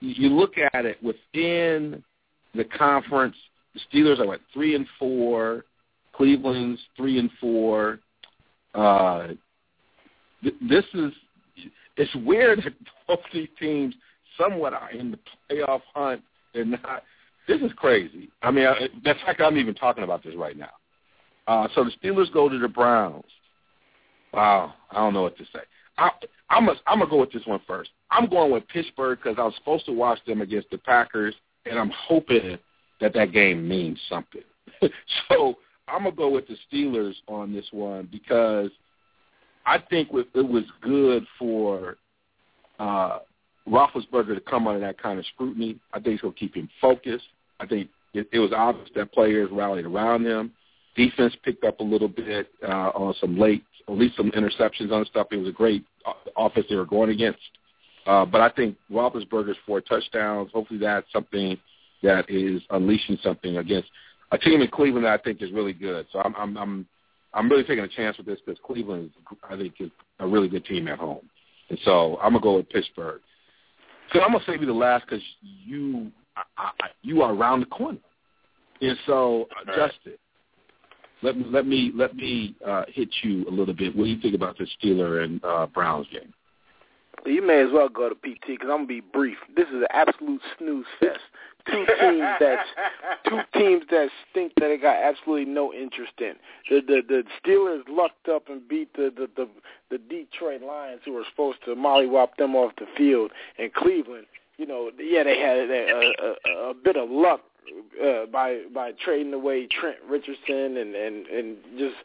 S9: You look at it within the conference. The Steelers are what three and four. Cleveland's three and four. Uh, th- this is it's weird that both these teams somewhat are in the playoff hunt. They're not. This is crazy. I mean, I, that's like I'm even talking about this right now. Uh, so the Steelers go to the Browns. Wow, I don't know what to say. I, I'm a, I'm gonna go with this one first. I'm going with Pittsburgh because I was supposed to watch them against the Packers, and I'm hoping that that game means something. so I'm gonna go with the Steelers on this one because I think it was good for uh, Roethlisberger to come under that kind of scrutiny. I think it's gonna keep him focused. I think it, it was obvious that players rallied around him. Defense picked up a little bit uh, on some late at least some interceptions on stuff. It was a great offense they were going against. Uh, but I think Roethlisberger's four touchdowns. Hopefully, that's something that is unleashing something against a team in Cleveland that I think is really good. So I'm I'm I'm, I'm really taking a chance with this because Cleveland, I think, is a really good team at home. And so I'm gonna go with Pittsburgh. So I'm gonna save you the last because you I, I, you are around the corner, and so uh, Justin, let me let me let me uh, hit you a little bit. What do you think about the Steeler and uh, Browns game?
S11: You may as well go to PT because I'm gonna be brief. This is an absolute snooze fest. Two teams that two teams that stink that they got absolutely no interest in. The the the Steelers lucked up and beat the the the, the Detroit Lions who were supposed to mollywop them off the field. And Cleveland, you know, yeah, they had a, a, a bit of luck uh, by by trading away Trent Richardson and and and just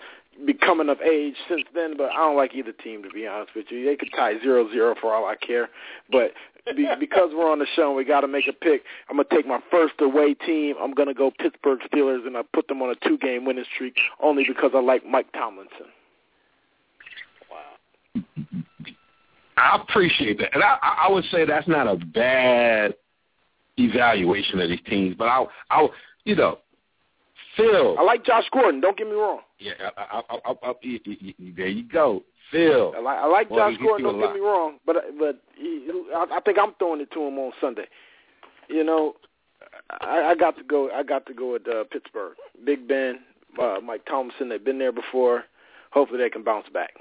S11: becoming of age since then, but I don't like either team to be honest with you. They could tie zero zero for all I care, but be, because we're on the show and we got to make a pick, I'm gonna take my first away team. I'm gonna go Pittsburgh Steelers and I put them on a two game winning streak only because I like Mike Tomlinson.
S9: Wow. I appreciate that, and I, I would say that's not a bad evaluation of these teams, but I, I, you know, Phil.
S11: I like Josh Gordon. Don't get me wrong.
S9: Yeah, I, I, I, I, there you go, Phil.
S11: I like, I like Josh Gordon. Don't get me wrong, but but he, I, I think I'm throwing it to him on Sunday. You know, I, I got to go. I got to go with uh, Pittsburgh. Big Ben, uh, Mike Thompson. They've been there before. Hopefully, they can bounce back.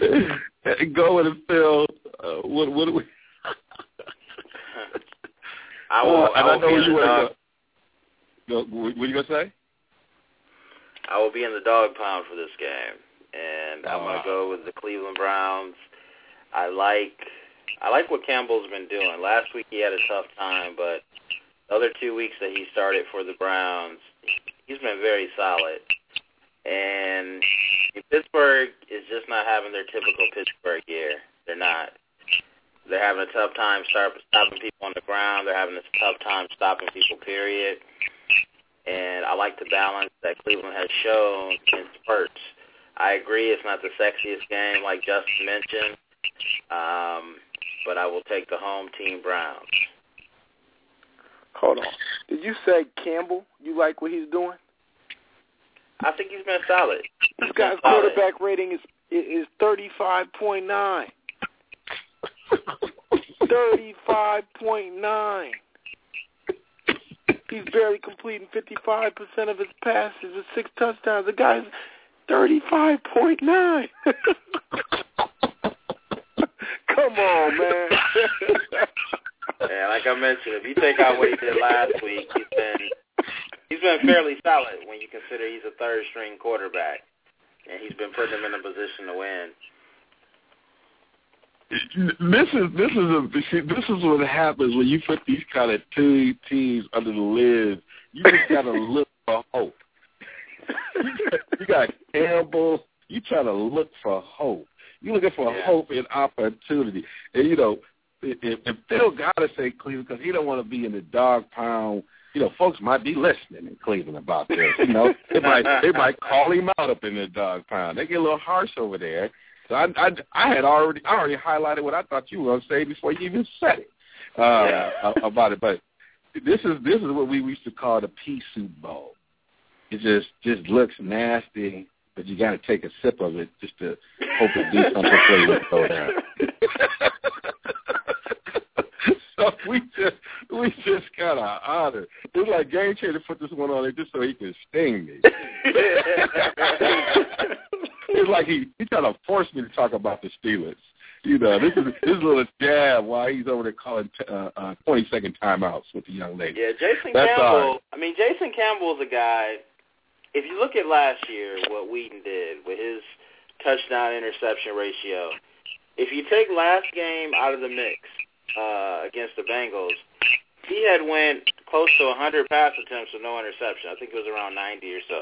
S9: go with it, Phil. Uh, what what do we?
S10: I will.
S9: Uh,
S10: I will
S9: I know you
S10: in the
S9: were.
S10: dog.
S9: Go, what are you gonna say?
S10: I will be in the dog pound for this game, and I'm gonna ah. go with the Cleveland Browns. I like I like what Campbell's been doing. Last week he had a tough time, but the other two weeks that he started for the Browns, he's been very solid. And Pittsburgh is just not having their typical Pittsburgh year. They're not. They're having a tough time start, stopping people on the ground. They're having a tough time stopping people, period. And I like the balance that Cleveland has shown in spurts. I agree it's not the sexiest game like Justin mentioned, um, but I will take the home team Browns.
S11: Hold on. Did you say Campbell? You like what he's doing?
S10: I think he's been solid.
S11: This guy's quarterback rating is is thirty five point nine. Thirty five point nine. He's barely completing fifty five percent of his passes with six touchdowns. The guy's thirty five point nine. Come on, man.
S10: yeah, like I mentioned, if you take out what he did last week, he's been he's been fairly solid when you consider he's a third string quarterback, and he's been putting them in a position to win.
S9: This is this is a this is what happens when you put these kind of two teams under the lid. You just gotta look for hope. you got Campbell. You try to look for hope. You're looking for
S10: Yeah.
S9: hope and opportunity. And you know, if, if Phil gotta say Cleveland because he don't want to be in the dog pound. You know, folks might be listening in Cleveland about this. You know, they might they might call him out up in the dog pound. They get a little harsh over there. So I, I, I had already, I already highlighted what I thought you were going to say before you even said it uh, about it. But this is this is what we used to call the pea soup bowl. It just just looks nasty, but you got to take a sip of it just to hope it do something for you to go down. so we just we just kind of honored. It's like Game Changer put this one on there just so he can sting me. it's like he he trying to force me to talk about the Steelers. You know, this is this is a little jab while he's over there calling t- uh, uh, twenty second timeouts with the young lady.
S10: Yeah, Jason
S9: That's
S10: Campbell.
S9: right.
S10: I mean, Jason Campbell's a guy. If you look at last year, what Weeden did with his touchdown interception ratio, if you take last game out of the mix uh, against the Bengals, he had went close to 100 pass attempts with no interception. I think it was around 90 or so.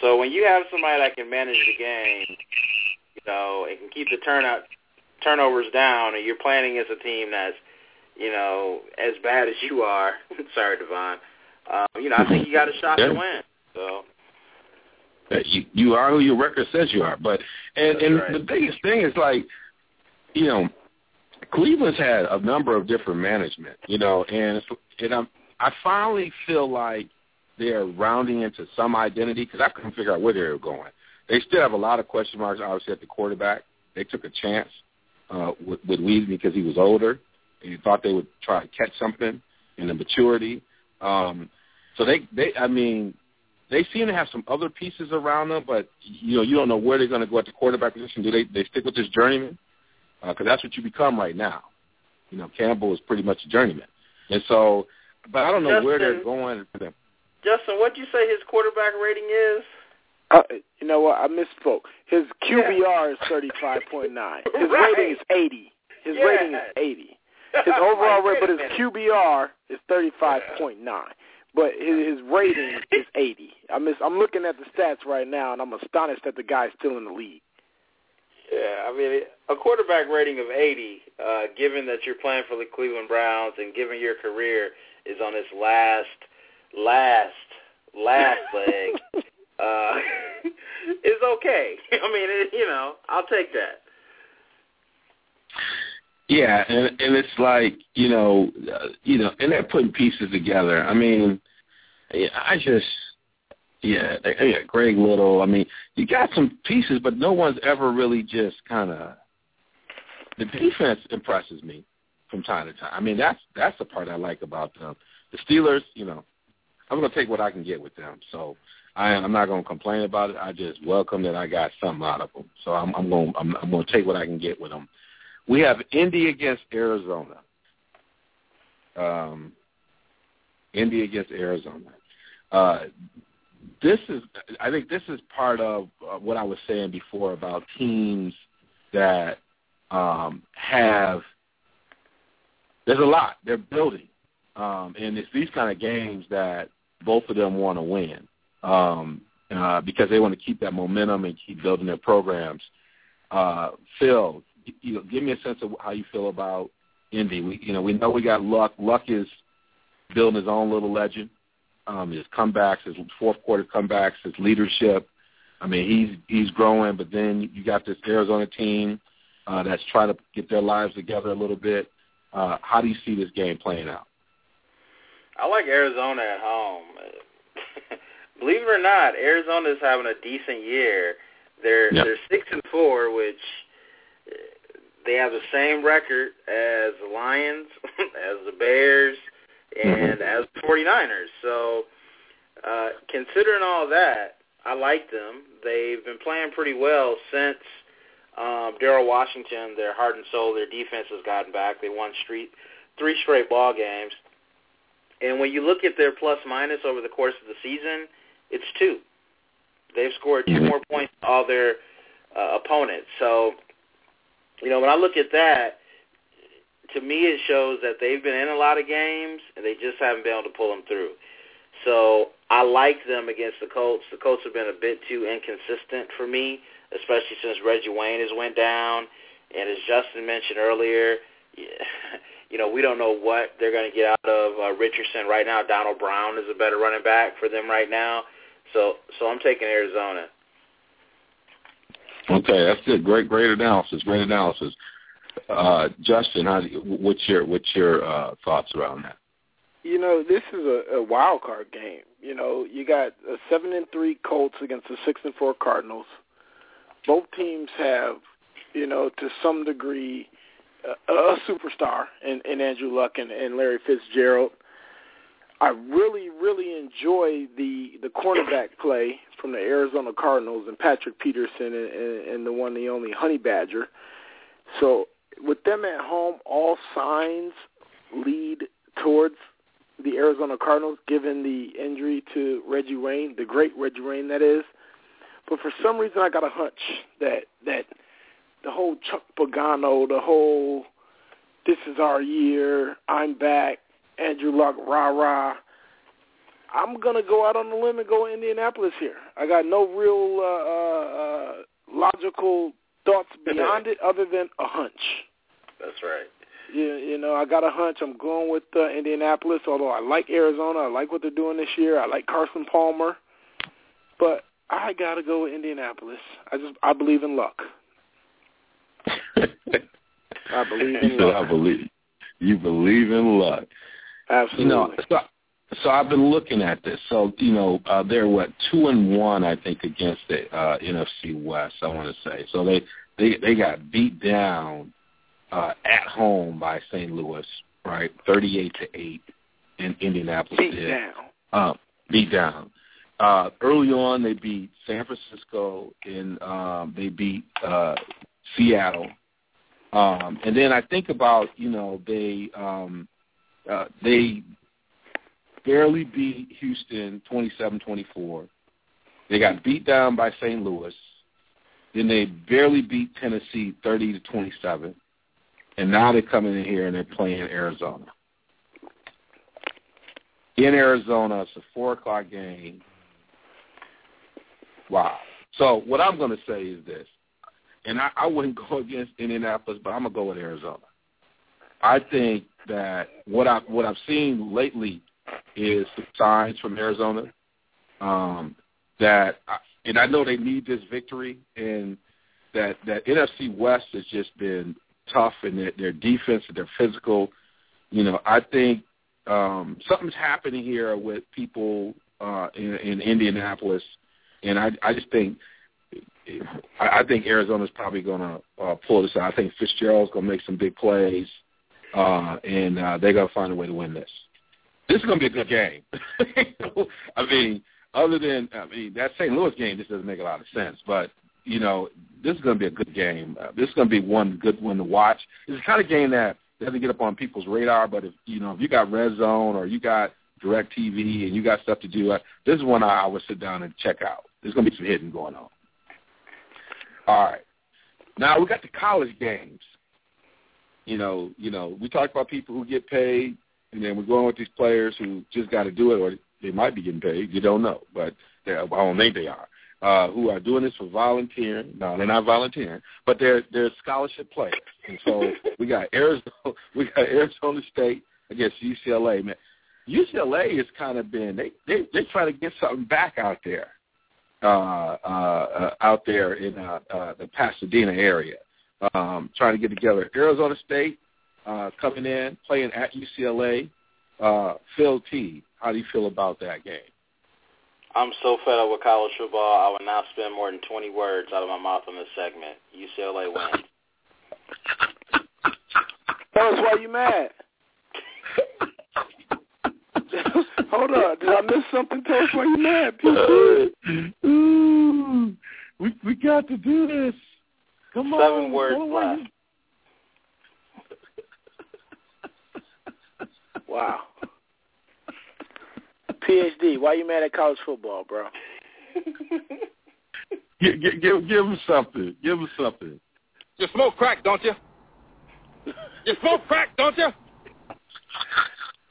S10: So when you have somebody that can manage the game, you know, and can keep the turnout turnovers down, and you're playing against a team that's, you know, as bad as you are. Sorry, Devon. Um, you know, I think you got a shot
S9: Yeah.
S10: to win. So
S9: You you are who your record says you are. But and
S13: That's
S9: and
S13: right.
S9: the biggest thing is like, you know, Cleveland's had a number of different management. You know, and it's, and I'm I finally feel like they're rounding into some identity because I couldn't figure out where they were going. They still have a lot of question marks, obviously, at the quarterback. They took a chance uh, with, with Weezy because he was older. And you thought they would try to catch something in the maturity. Um, so they, they, I mean, they seem to have some other pieces around them, but you know, you don't know where they're going to go at the quarterback position. Do they they stick with this journeyman? Because that's what you become right now. You know, Campbell is pretty much a journeyman, and so, but I don't know where they're going. for them.
S10: Justin, what'd you say his quarterback rating is?
S11: Uh, you know what? I misspoke. His QBR is thirty five point nine. His
S10: Right.
S11: rating is eighty. His
S10: Yeah.
S11: rating is eighty. His overall
S10: Wait
S11: rate, but his. QBR is thirty five point nine. But his, his rating is eighty. I miss. I'm looking at the stats right now, and I'm astonished that the guy's still in the league.
S10: Yeah, I mean, a quarterback rating of 80, uh, given that you're playing for the Cleveland Browns and given your career is on its last, last, last leg, uh, is okay. I mean, it, you know, I'll take that.
S9: Yeah, and and it's like you know, uh, you know, and they're putting pieces together. I mean, I just, yeah, yeah, Greg Little. I mean, you got some pieces, but no one's ever really just kind of. The defense impresses me from time to time. I mean, that's that's the part I like about them. The Steelers, you know, I'm to take what I can get with them. So I, I'm not to complain about it. I just welcome that I got something out of them. So I'm, I'm going I'm, I'm to take what I can get with them. We have Indy against Arizona. Um, Indy against Arizona. Uh, this is, I think, this is part of uh, what I was saying before about teams that um, have. There's a lot they're building, um, and it's these kind of games that both of them want to win um, uh, because they want to keep that momentum and keep building their programs. Uh, Phil, you know, give me a sense of how you feel about Indy. We, you know, we know we got Luck. Luck is building his own little legend. Um, his comebacks, his fourth quarter comebacks, his leadership. I mean, he's he's growing. But then you got this Arizona team uh, that's trying to get their lives together a little bit. Uh, how do you see this game playing out?
S10: I like Arizona at home. Believe it or not, Arizona is having a decent year. They're
S9: Yeah.
S10: they're six and four, which uh, they have the same record as the Lions, as the Bears, and as the 49ers. So, uh, considering all that, I like them. They've been playing pretty well since um, Daryl Washington, their heart and soul, their defense has gotten back. They won street, three straight ball games. And when you look at their plus minus over the course of the season, it's two. They've scored 2 more points than all their uh, opponents. So, you know, when I look at that, to me it shows that they've been in a lot of games and they just haven't been able to pull them through. So I like them against the Colts. The Colts have been a bit too inconsistent for me, especially since Reggie Wayne has went down. And as Justin mentioned earlier, you know, we don't know what they're going to get out of uh, Richardson right now. Donald Brown is a better running back for them right now. So, so I'm taking Arizona.
S9: Okay, that's good. Great, great analysis. Great analysis. Uh, Justin, how do you, what's your what's your uh, thoughts around that?
S11: You know, this is a, a wild card game. You know, you got a seven and three Colts against the six and four Cardinals. Both teams have, you know, to some degree, a, a superstar in, in Andrew Luck and, and Larry Fitzgerald. I really, really enjoy the the cornerback play from the Arizona Cardinals and Patrick Peterson and, and, and the one, the only Honey Badger. So with them at home, all signs lead towards the Arizona Cardinals, given the injury to Reggie Wayne, the great Reggie Wayne that is. But for some reason, I got a hunch that that the whole Chuck Pagano, the whole "this is our year," I'm back, Andrew Luck, rah rah. I'm gonna go out on the limb and go Indianapolis here. I got no real uh, uh, logical thoughts beyond it, other than a hunch.
S10: That's right.
S11: You, you know, I got a hunch. I'm going with uh, Indianapolis. Although I like Arizona, I like what they're doing this year. I like Carson Palmer, but I gotta go with Indianapolis. I just I believe in luck. I believe in luck.
S9: I believe you believe in luck.
S11: Absolutely.
S9: You know, so, so I've been looking at this. So you know, uh, they're what two and one, I think, against the uh, NFC West. I want to say. So they they they got beat down uh, at home by St. Louis, right, thirty-eight to eight, in Indianapolis.
S11: Beat
S9: did.
S11: down.
S9: Uh, beat down. Uh, early on, they beat San Francisco, and um, they beat uh, Seattle. Um, and then I think about you know they um, uh, they barely beat Houston 27-24. They got beat down by St. Louis. Then they barely beat Tennessee 30 to 27. And now they're coming in here and they're playing Arizona. In Arizona, it's a four o'clock game. Wow. So what I'm going to say is this, and I, I wouldn't go against Indianapolis, but I'm to go with Arizona. I think that what I what I've seen lately is the signs from Arizona um, that, I, and I know they need this victory, and that that NFC West has just been tough, and their, their defense and their physical. You know, I think um, something's happening here with people uh, in, in Indianapolis, and I, I just think I, I think Arizona's probably going to uh, pull this out. I think Fitzgerald's going to make some big plays, uh, and uh, they're going to find a way to win this. This is going to be a good game. I mean, other than I mean that St. Louis game, this doesn't make a lot of sense, but you know, this is going to be a good game. Uh, this is going to be one good one to watch. It's the kind of game that doesn't get up on people's radar, but if you know if you got Red Zone or you got DirecTV and you got stuff to do, uh, this is one I, I would sit down and check out. There's going to be some hidden going on. All right, now we got the college games. You know, you know, we talked about people who get paid, and then we're going with these players who just got to do it, or they might be getting paid. You don't know, but I don't think they are. Uh, who are doing this for volunteering? No, they're not volunteering, but they're they're scholarship players. And so we got Arizona, we got Arizona State against UCLA. Man, UCLA has kind of been they they they trying to get something back out there, out there in uh, uh, the Pasadena area, um, trying to get together. Arizona State uh, coming in playing at UCLA. Uh, Phil T, how do you feel about that game?
S10: I'm so fed up with college football. I will not spend more than 20 words out of my mouth on this segment. UCLA wins.
S11: Tell us why you mad. Hold on. Did I miss something? Tell us why you mad, uh, people.
S9: Ooh, we we got to do this. Come on.
S10: Seven words
S9: Tell 'em why
S10: left.
S11: Wow. PhD, why you mad at college football, bro?
S9: Give, give, give, give him something. Give him something.
S14: You smoke crack, don't you? You smoke crack, don't you?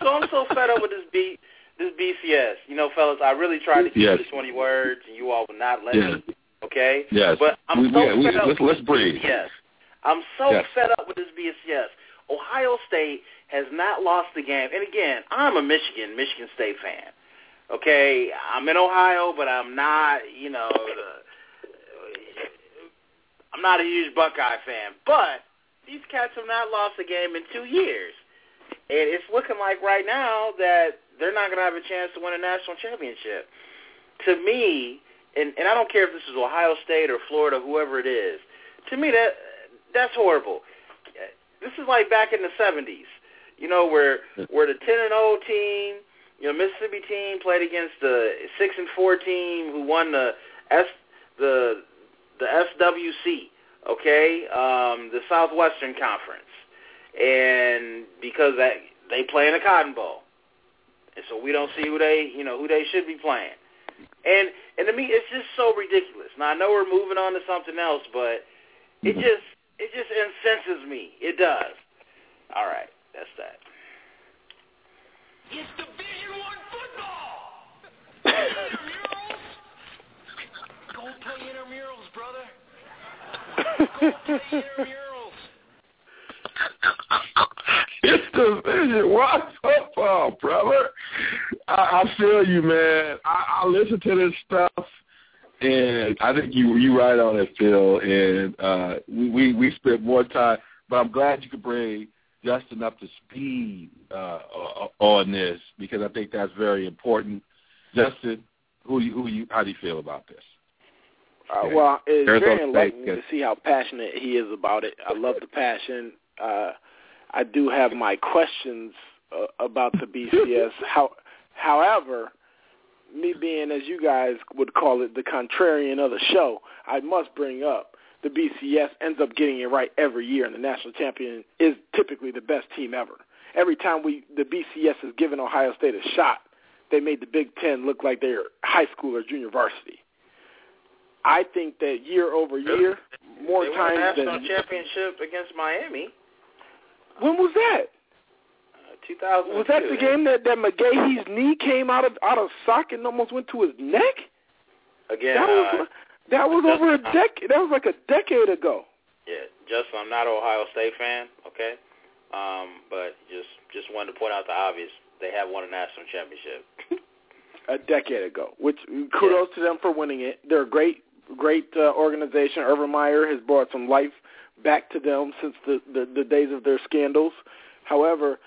S10: So I'm so fed up with this B this BCS. You know, fellas, I really tried to keep
S9: Yes.
S10: to 20 words, and you all would not let
S9: Yes.
S10: me. Okay.
S9: Yes.
S10: But I'm
S9: We-
S10: so
S9: we- we-
S10: up
S9: let's-
S10: with
S9: let's breathe.
S10: BCS. I'm so
S9: Yes.
S10: fed up with this BCS. Ohio State has not lost the game, and again, I'm a Michigan Michigan State fan. Okay, I'm in Ohio, but I'm not, you know, the, I'm not a huge Buckeye fan. But these cats have not lost a game in two years, and it's looking like right now that they're not going to have a chance to win a national championship. To me, and, and I don't care if this is Ohio State or Florida, whoever it is. To me, that that's horrible. This is like back in the '70s, you know, where where the 10 and 0 team, you know, Mississippi team played against the six and four team who won the S the the SWC, okay, um, the Southwestern Conference, and because that they play in a Cotton Bowl, and so we don't see who they you know who they should be playing. And and to me, it's just so ridiculous. Now I know we're moving on to something else, but it mm-hmm. just it just incenses me. It does. All right, that's that.
S14: It's Division One football. Go play intramurals, brother. Go play intramurals.
S9: It's Division One football, brother. I, I feel you, man. I, I listen to this stuff, And I think you you right on it, Phil. And uh, we we spent more time, but I'm glad you could bring Justin up to speed uh, on this because I think that's very important. Justin, who you, who you how do you feel about this?
S11: Uh, well, it's very enlightening to see how passionate he is about it. I love the passion. Uh, I do have my questions uh, about the BCS. How, however, me being, as you guys would call it, the contrarian of the show, I must bring up the BCS ends up getting it right every year, and the national champion is typically the best team ever. Every time we the BCS has given Ohio State a shot, they made the Big Ten look like they're high school or junior varsity. I think that year over year, more
S10: they
S11: times
S10: won the
S11: than
S10: national championship against Miami.
S11: When was that?
S10: Uh,
S11: Was that the game that that McGahee's knee came out of out of socket and almost went to his neck?
S10: Again,
S11: that was
S10: uh,
S11: that was over a decade. That was like a decade ago.
S10: Yeah, just I'm not an Ohio State fan, okay, um, but just just wanted to point out the obvious. They have won a national championship.
S11: a decade ago, which kudos yeah. to them for winning it. They're a great, great uh, organization. Urban Meyer has brought some life back to them since the, the, the days of their scandals. However,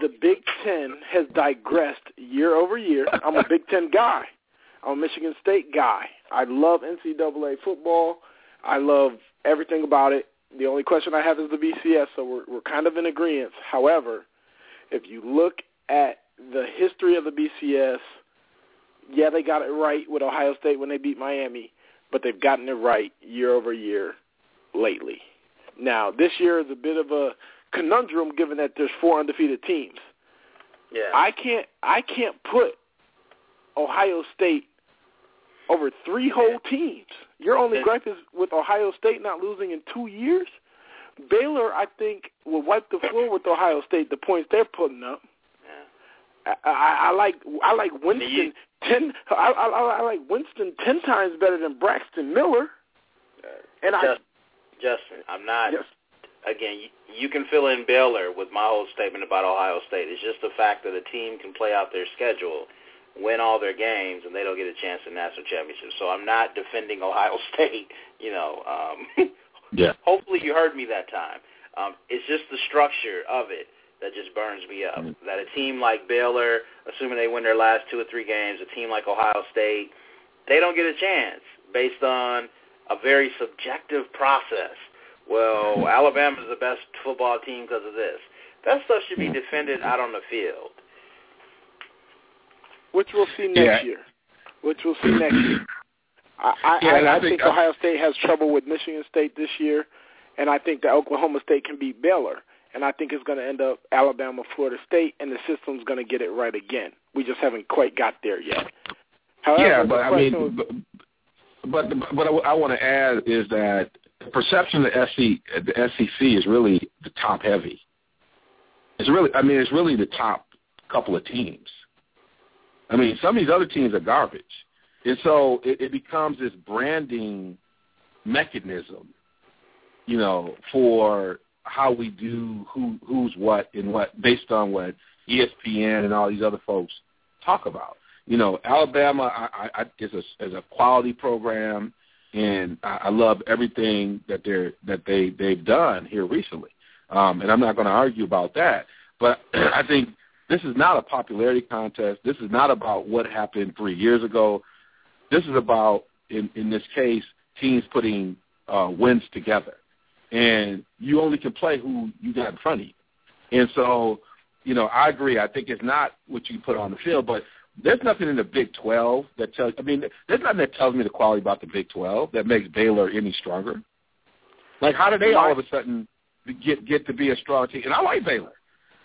S11: the Big Ten has digressed year over year. I'm a Big Ten guy. I'm a Michigan State guy. I love NCAA football. I love everything about it. The only question I have is the BCS, so we're, we're kind of in agreement. However, if you look at the history of the BCS, yeah, they got it right with Ohio State when they beat Miami, but they've gotten it right year over year lately. Now, this year is a bit of a conundrum given that there's four undefeated teams.
S10: Yeah.
S11: I can't I can't put Ohio State over three whole teams. Your only gripe is with Ohio State not losing in two years. Baylor, I think, will wipe the floor with Ohio State. The points they're putting up.
S10: Yeah.
S11: I, I, I like I like Winston ten. I, I, I like Winston ten times better than Braxton Miller. And I,
S10: Justin, I'm not.
S11: Yes.
S10: Again, you, you can fill in Baylor with my whole statement about Ohio State. It's just the fact that a team can play out their schedule, win all their games, and they don't get a chance in national championships. So I'm not defending Ohio State. You know. Um,
S9: yeah.
S10: Hopefully you heard me that time. Um, it's just the structure of it that just burns me up. Mm-hmm. That a team like Baylor, assuming they win their last two or three games, a team like Ohio State, they don't get a chance based on a very subjective process. Well, Alabama's the best football team because of this. That stuff should be defended out on the field.
S11: Which we'll see next
S9: Yeah.
S11: year. Which we'll see next year. I, I,
S9: Yeah,
S11: I,
S9: I
S11: I
S9: think-
S11: think uh, Ohio State has trouble with Michigan State this year, and I think that Oklahoma State can beat Baylor. And I think it's going to end up Alabama, Florida State, and the system's going to get it right again. We just haven't quite got there yet. However,
S9: yeah, but I mean,
S11: was-
S9: but but, I, I want to add is that the perception of the SEC, the SEC is really the top heavy. It's really, I mean, it's really the top couple of teams. I mean, some of these other teams are garbage, and so it, it becomes this branding mechanism, you know, for how we do who who's what and what based on what ESPN and all these other folks talk about. You know, Alabama I, I, is a is a quality program, and I, I love everything that they're that they they've done here recently. Um, and I'm not going to argue about that, but I think this is not a popularity contest. This is not about what happened three years ago. This is about, in in this case, teams putting uh, wins together, and you only can play who you got in front of you. And so, you know, I agree. I think it's not what you put on the field, but there's nothing in the Big 12 that tells. I mean, there's nothing that tells me the quality about the Big 12 that makes Baylor any stronger. Like, how did they all of a sudden get get to be a strong team? And I like Baylor,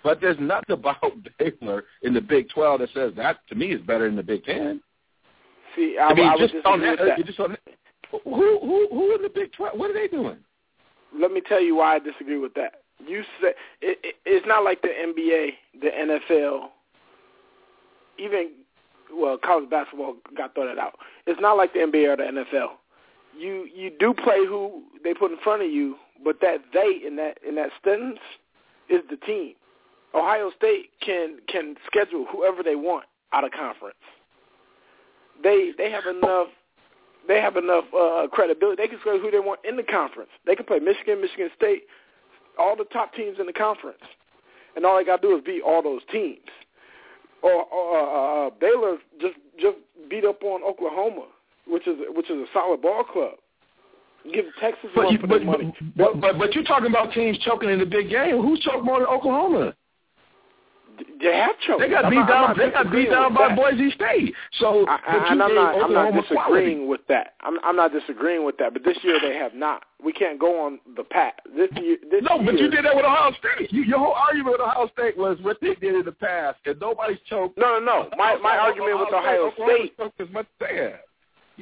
S9: but there's nothing about Baylor in the Big 12 that says that to me is better than the Big 10.
S11: see, I,
S9: I mean,
S11: I
S9: just on that, uh, just on that, who who who in the Big 12? What are they doing?
S11: let me tell you why I disagree with that. You said it, it, it's not like the NBA, the NFL, even well, college basketball got thrown out. It's not like the NBA or the NFL. You you do play who they put in front of you, but that they in that in that sentence is the team. Ohio State can can schedule whoever they want out of conference. They they have enough they have enough uh, credibility. They can say who they want in the conference. They can play Michigan, Michigan State, all the top teams in the conference, and all they got to do is beat all those teams. Or, or uh, uh, Baylor just just beat up on Oklahoma, which is which is a solid ball club. Give Texas
S9: but, you, but. But, but but you're talking about teams choking in the big game. Who's choked more than Oklahoma?
S11: They have choked.
S9: They got
S11: I'm
S9: beat
S11: not-
S9: down. They got beat down by
S11: that.
S9: Boise State. So
S11: I,
S9: you
S11: and I'm not, I'm not disagreeing
S9: quality.
S11: with that. I'm, I'm not disagreeing with that. But this year they have not. We can't go on the pat. This year, this
S9: No, but you did that with Ohio State. You, your whole argument with Ohio State was what they did in the past, and nobody's choked.
S11: No, no, no. My my argument with Ohio State.
S9: choked as much they.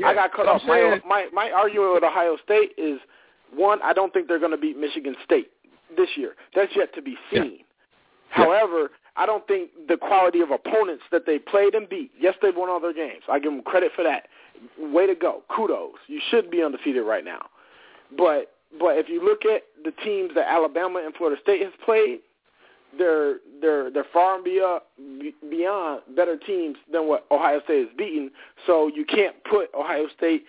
S11: I got cut off. My, my my argument with Ohio State is one. I don't think they're going to beat Michigan State this year. That's yet to be seen. However, I don't think the quality of opponents that they played and beat. Yes, they won all their games. I give them credit for that. Way to go. Kudos. You should be undefeated right now. But but if you look at the teams that Alabama and Florida State has played, they're they're they're far and beyond uh, beyond better teams than what Ohio State has beaten. So you can't put Ohio State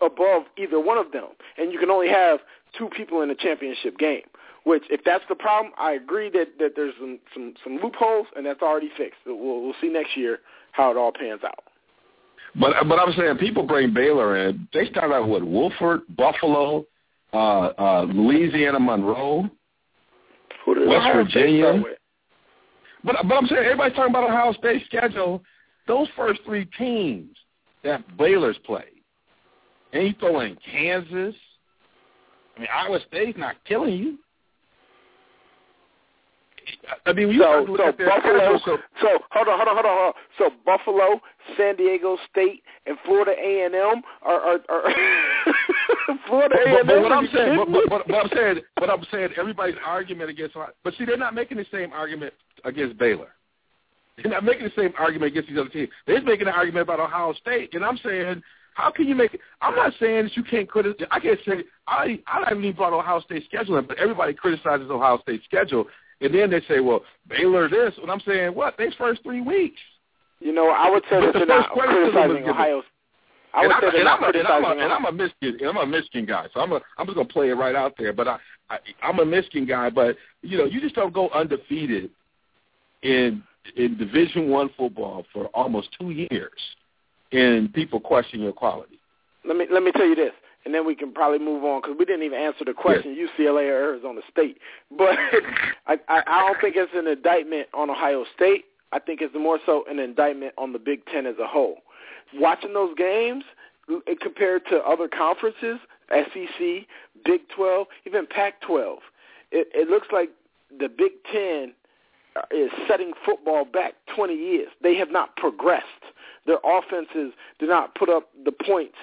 S11: above either one of them, and you can only have two people in a championship game. Which, if that's the problem, I agree that that there's some some, some loopholes, and that's already fixed. We'll we'll see next year how it all pans out.
S9: But but I'm saying people bring Baylor in. They start out with Wofford, Buffalo, uh, uh, Louisiana Monroe, West
S11: State
S9: Virginia. But but I'm saying everybody's talking about Ohio State's schedule. Those first three teams that Baylor's played, and you throw in Kansas. I mean, Iowa State's not killing you. I mean, you
S11: So, so Buffalo.
S9: schedule, so
S11: hold on, hold on, hold on, hold on. So Buffalo, San Diego State, and Florida A and M are are, are Florida A
S9: but,
S11: and
S9: but
S11: M.
S9: what I'm saying, but, but, but, but I'm saying, but I'm saying, everybody's argument against, but see, they're not making the same argument against Baylor. They're not making the same argument against these other teams. They're making an argument about Ohio State, and I'm saying, how can you make? it? I'm not saying that you can't criticize. I can't say I I haven't even brought Ohio State schedule in, but everybody criticizes Ohio State schedule, and then they say, well, Baylor this, and I'm saying, what? These first three weeks.
S11: You know, I would say that
S9: the
S11: they're not
S9: first criticism is
S11: criticizing. Ohio. I
S9: and
S11: would
S9: I'm,
S11: say
S9: and
S11: not
S9: I'm, a, and, I'm a, and I'm a Michigan, and I'm a Michigan guy, so I'm a, I'm just gonna play it right out there. But I, I, I'm a Michigan guy, but you know, you just don't go undefeated in in Division One football for almost two years, and people question your quality.
S11: let me let me tell you this, and then we can probably move on because we didn't even answer the question UCLA or Arizona State. But I, I I don't think it's an indictment on Ohio State. I think it's more so an indictment on the Big Ten as a whole. Watching those games compared to other conferences, SEC, Big 12, even Pac-12, it, it looks like the Big Ten uh, is setting football back 20 years. They have not progressed. Their offenses do not put up the points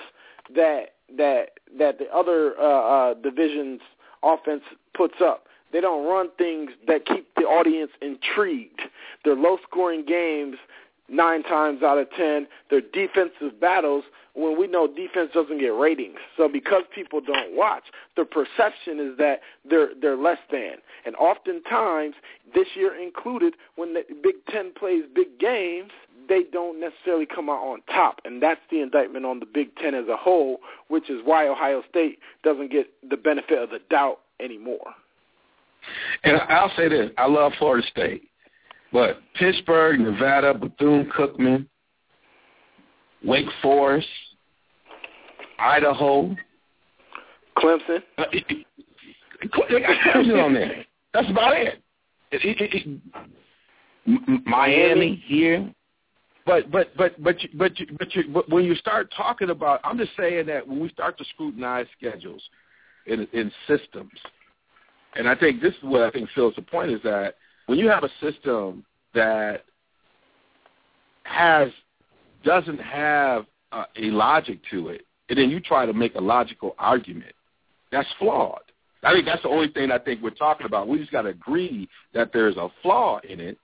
S11: that that that the other uh, uh, divisions offense puts up. They don't run things that keep the audience intrigued. They're low-scoring games nine times out of ten. They're defensive battles when we know defense doesn't get ratings. So because people don't watch, the perception is that they're they're less than. And oftentimes, this year included, when the Big Ten plays big games, they don't necessarily come out on top. And that's the indictment on the Big Ten as a whole, which is why Ohio State doesn't get the benefit of the doubt anymore.
S9: And I'll say this: I love Florida State, but Pittsburgh, Nevada, Bethune Cookman, Wake Forest, Idaho,
S11: Clemson.
S9: Uh, it, it, they got Clemson on there. That's about it. It, it, it, it, Miami here, but but but but you, but you, but, you, but when you start talking about, I'm just saying that when we start to scrutinize schedules in in systems, and I think this is what I think Phil's the point is that when you have a system that has doesn't have a logic to it, and then you try to make a logical argument, that's flawed. I think that's the only thing I think we're talking about. We just got to agree that there's a flaw in it,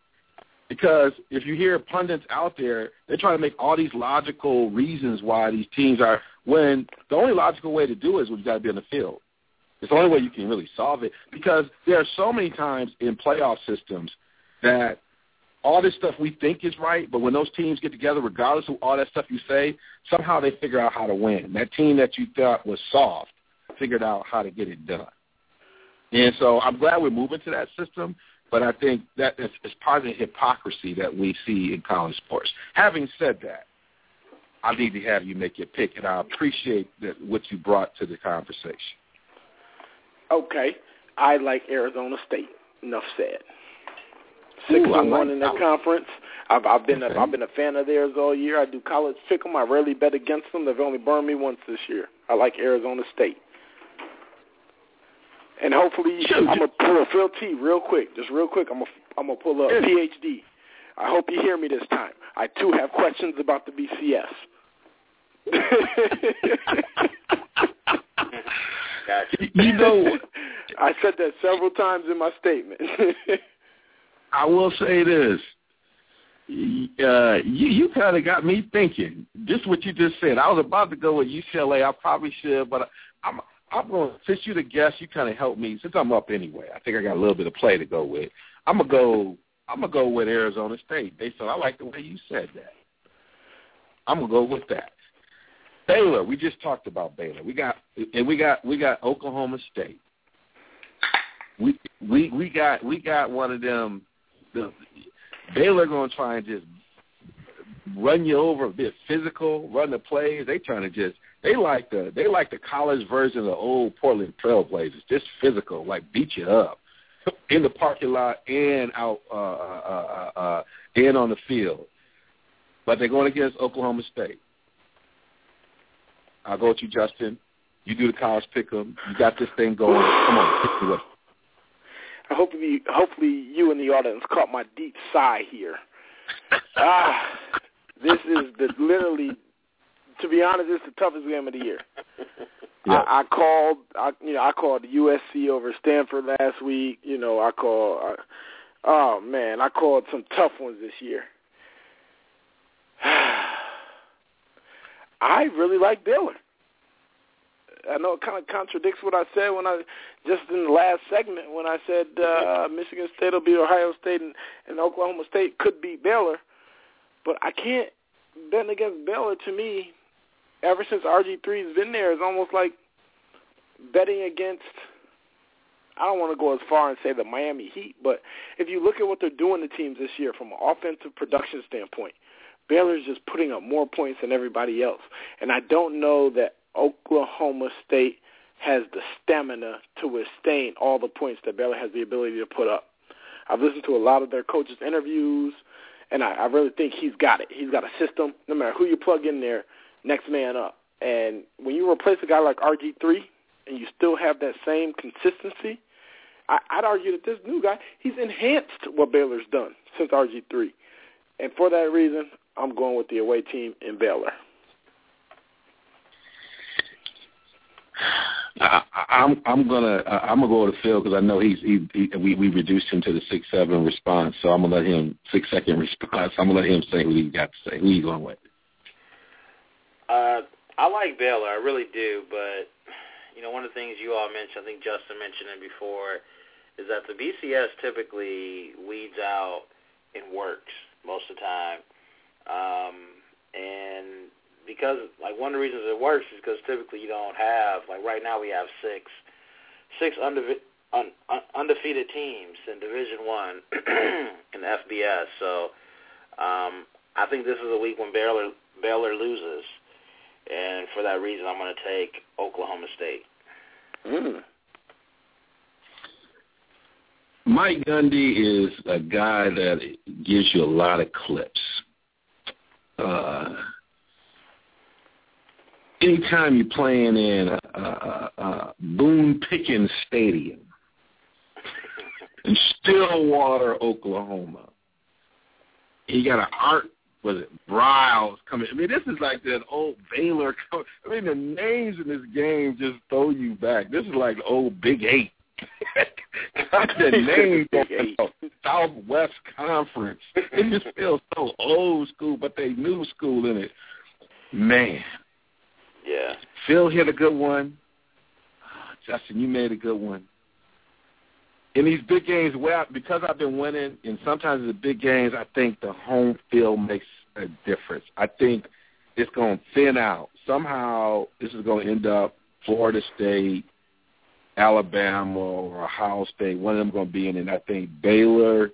S9: because if you hear pundits out there, they're trying to make all these logical reasons why these teams are. When the only logical way to do it is when you got to be on the field. It's the only way you can really solve it because there are so many times in playoff systems that all this stuff we think is right, but when those teams get together, regardless of all that stuff you say, somehow they figure out how to win. That team that you thought was soft figured out how to get it done. And so I'm glad we're moving to that system, but I think that is, is part of the hypocrisy that we see in college sports. Having said that, I need to have you make your pick, and I appreciate that what you brought to the conversation.
S11: Okay, I like Arizona State. Enough said. Six
S9: Ooh,
S11: and
S9: like
S11: one in that
S9: that.
S11: conference. I've, I've been
S9: Okay.
S11: a, I've been a fan of theirs all year. I do college pick 'em. I rarely bet against them. They've only burned me once this year. I like Arizona State. And hopefully,
S9: Shoot.
S11: I'm gonna pull a Phil T real quick, just real quick. I'm gonna I'm gonna pull up
S9: Yeah.
S11: PhD. I hope you hear me this time. I too have questions about the BCS.
S10: Gotcha.
S9: You know,
S11: I said that several times in my statement.
S9: I will say this. Uh, you you kind of got me thinking. Just what you just said. I was about to go with UCLA. I probably should, but I'm I'm going. Since you the guest, you kind of help me. Since I'm up anyway, I think I got a little bit of play to go with. I'm gonna go. I'm gonna go with Arizona State. They said I like the way you said that. I'm gonna go with that. Baylor. We just talked about Baylor. We got and we got we got Oklahoma State. We we we got we got one of them. The, Baylor to try and just run you over bit physical, run the plays. They trying to just they like the they like the college version of the old Portland Trailblazers, just physical, like beat you up in the parking lot and out uh, uh, uh, uh, and on the field. But they're going against Oklahoma State. I'll go with you, Justin. You do the college pick 'em. You got this thing going. Come on, pick me up.
S11: hopefully, hopefully you in the audience caught my deep sigh here. ah, this is the literally, to be honest, is the toughest game of the year.
S9: Yeah.
S11: I, I called, I you know, I called USC over Stanford last week. You know, I called. I, oh man, I called some tough ones this year. I really like Baylor. I know it kind of contradicts what I said when I just in the last segment when I said uh, Michigan State will beat Ohio State and, and Oklahoma State could beat Baylor, but I can't bet against Baylor. To me, ever since RG three has been there, it's almost like betting against. I don't want to go as far and say the Miami Heat, but if you look at what they're doing to teams this year from an offensive production standpoint, Baylor's just putting up more points than everybody else. And I don't know that Oklahoma State has the stamina to withstand all the points that Baylor has the ability to put up. I've listened to a lot of their coaches' interviews, and I, I really think he's got it. He's got a system. No matter who you plug in there, next man up. And when you replace a guy like RG3 and you still have that same consistency, I, I'd argue that this new guy, he's enhanced what Baylor's done since RG3. And for that reason, I'm going with the away team in Baylor.
S9: I, I'm I'm gonna I'm gonna go to Phil because I know he's he, he we we reduced him to the six seven response, so I'm gonna let him six second response. I'm gonna let him say what he got to say. Who you going with?
S10: Uh, I like Baylor, I really do, but you know, one of the things you all mentioned, I think Justin mentioned it before, is that the BCS typically weeds out and works most of the time, um, and because like one of the reasons it works is because typically you don't have like right now we have six six undefe- un, un, undefeated teams in Division One in FBS. So um, I think this is a week when Baylor Baylor loses, and for that reason I'm going to take Oklahoma State.
S11: Mm.
S9: Mike Gundy is a guy that gives you a lot of clips. Uh, anytime you're playing in a, a, a Boone Pickens Stadium in Stillwater, Oklahoma, you got an art was it Briles coming? I mean, this is like that old Baylor. I mean, the names in this game just throw you back. This is like the old Big Eight. the name Southwest Conference. It just feels so old school, but they new school in it. Man,
S10: Yeah.
S9: Phil hit a good one. Justin, you made a good one. In these big games, well, because I've been winning, and sometimes in the big games, I think the home field makes a difference. I think it's going to thin out. Somehow, this is going to end up Florida State, Alabama, or Ohio State. One of them going to be in, and I think Baylor.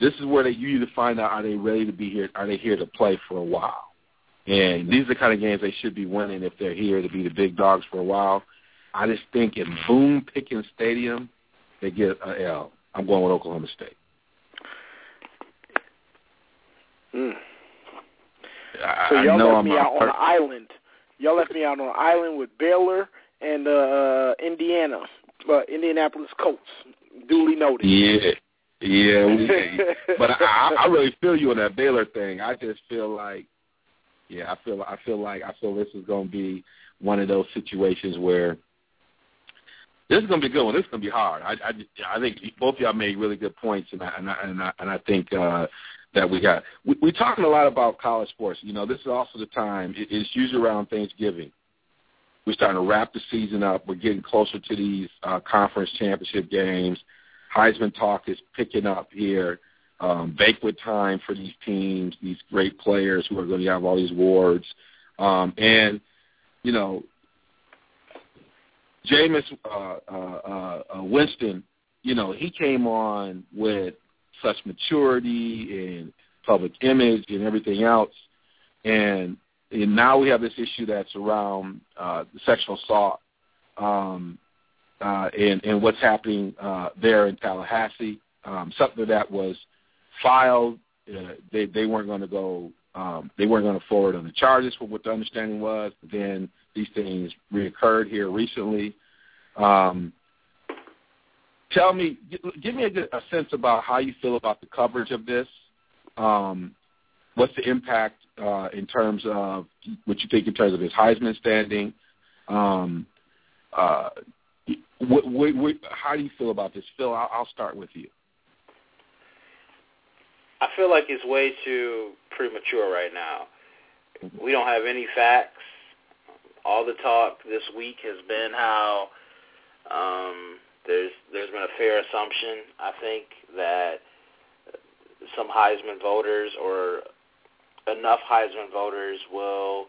S9: This is where they you either find out are they ready to be here, are they here to play for a while. And these are the kind of games they should be winning if they're here to be the big dogs for a while. I just think in Boone Pickens Stadium, they get an L. I'm going with Oklahoma State.
S11: Mm.
S9: I,
S11: So y'all
S9: I know
S11: left
S9: I'm
S11: me out on an island. Y'all left me out on an island with Baylor and uh, Indiana, uh, Indianapolis Colts. Duly noted.
S9: Yeah, yeah, we, but I, I really feel you on that Baylor thing. I just feel like, yeah, I feel, I feel like, I feel this is going to be one of those situations where this is going to be a good one. This is going to be hard. I, I, I think both of y'all made really good points, and I, and I, and I, and I think uh, that we got. We, we're talking a lot about college sports. You know, this is also the time. It, it's usually around Thanksgiving. We're starting to wrap the season up. We're getting closer to these uh, conference championship games. Heisman talk is picking up here. Um, banquet time for these teams, these great players who are going to have all these awards. Um, and, you know, Jameis uh, uh, uh, uh, Winston, you know, he came on with such maturity and public image and everything else. And, and now we have this issue that's around uh, the sexual assault um, uh, and, and what's happening uh, there in Tallahassee. Um, something that was filed, uh, they, they weren't going to go, um, they weren't going to forward on the charges for what the understanding was. Then these things reoccurred here recently. Um, tell me, give me a, a sense about how you feel about the coverage of this. Um, what's the impact uh, in terms of what you think in terms of his Heisman standing? Um, uh, what, what, what, how do you feel about this, Phil? I'll, I'll start with you.
S10: I feel like it's way too premature right now. We don't have any facts. All the talk this week has been how um, there's there's been a fair assumption. I think that some Heisman voters or enough Heisman voters will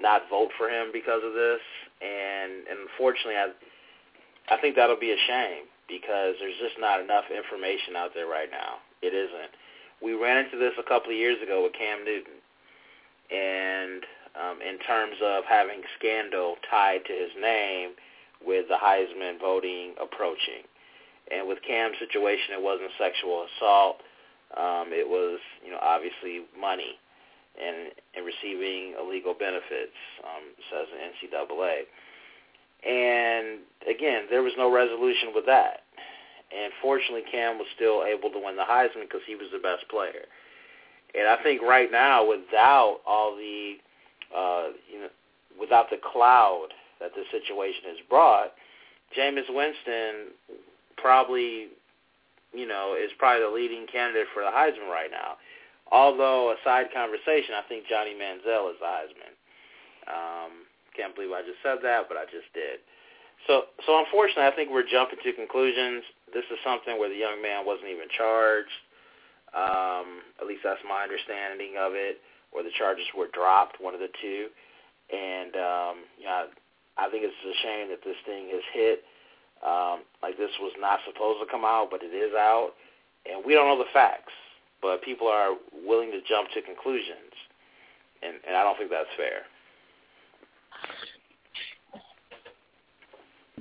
S10: not vote for him because of this, and, and unfortunately, I I think that'll be a shame because there's just not enough information out there right now. It isn't. We ran into this a couple of years ago with Cam Newton, and um, in terms of having scandal tied to his name with the Heisman voting approaching. And with Cam's situation, it wasn't sexual assault. Um, it was, you know, obviously money and, and receiving illegal benefits, um, says the NCAA. And again, there was no resolution with that. And fortunately, Cam was still able to win the Heisman because he was the best player. And I think right now, without all the, uh, you know, without the cloud that this situation has brought, Jameis Winston probably, you know, is probably the leading candidate for the Heisman right now. Although a side conversation, I think Johnny Manziel is the Heisman. Um, can't believe I just said that, but I just did. So, so unfortunately, I think we're jumping to conclusions. This is something where the young man wasn't even charged. Um, at least that's my understanding of it, or the charges were dropped, one of the two. And um, you know, I, I think it's a shame that this thing has hit. Um, like this was not supposed to come out, but it is out, and we don't know the facts. But people are willing to jump to conclusions, and, and I don't think that's fair.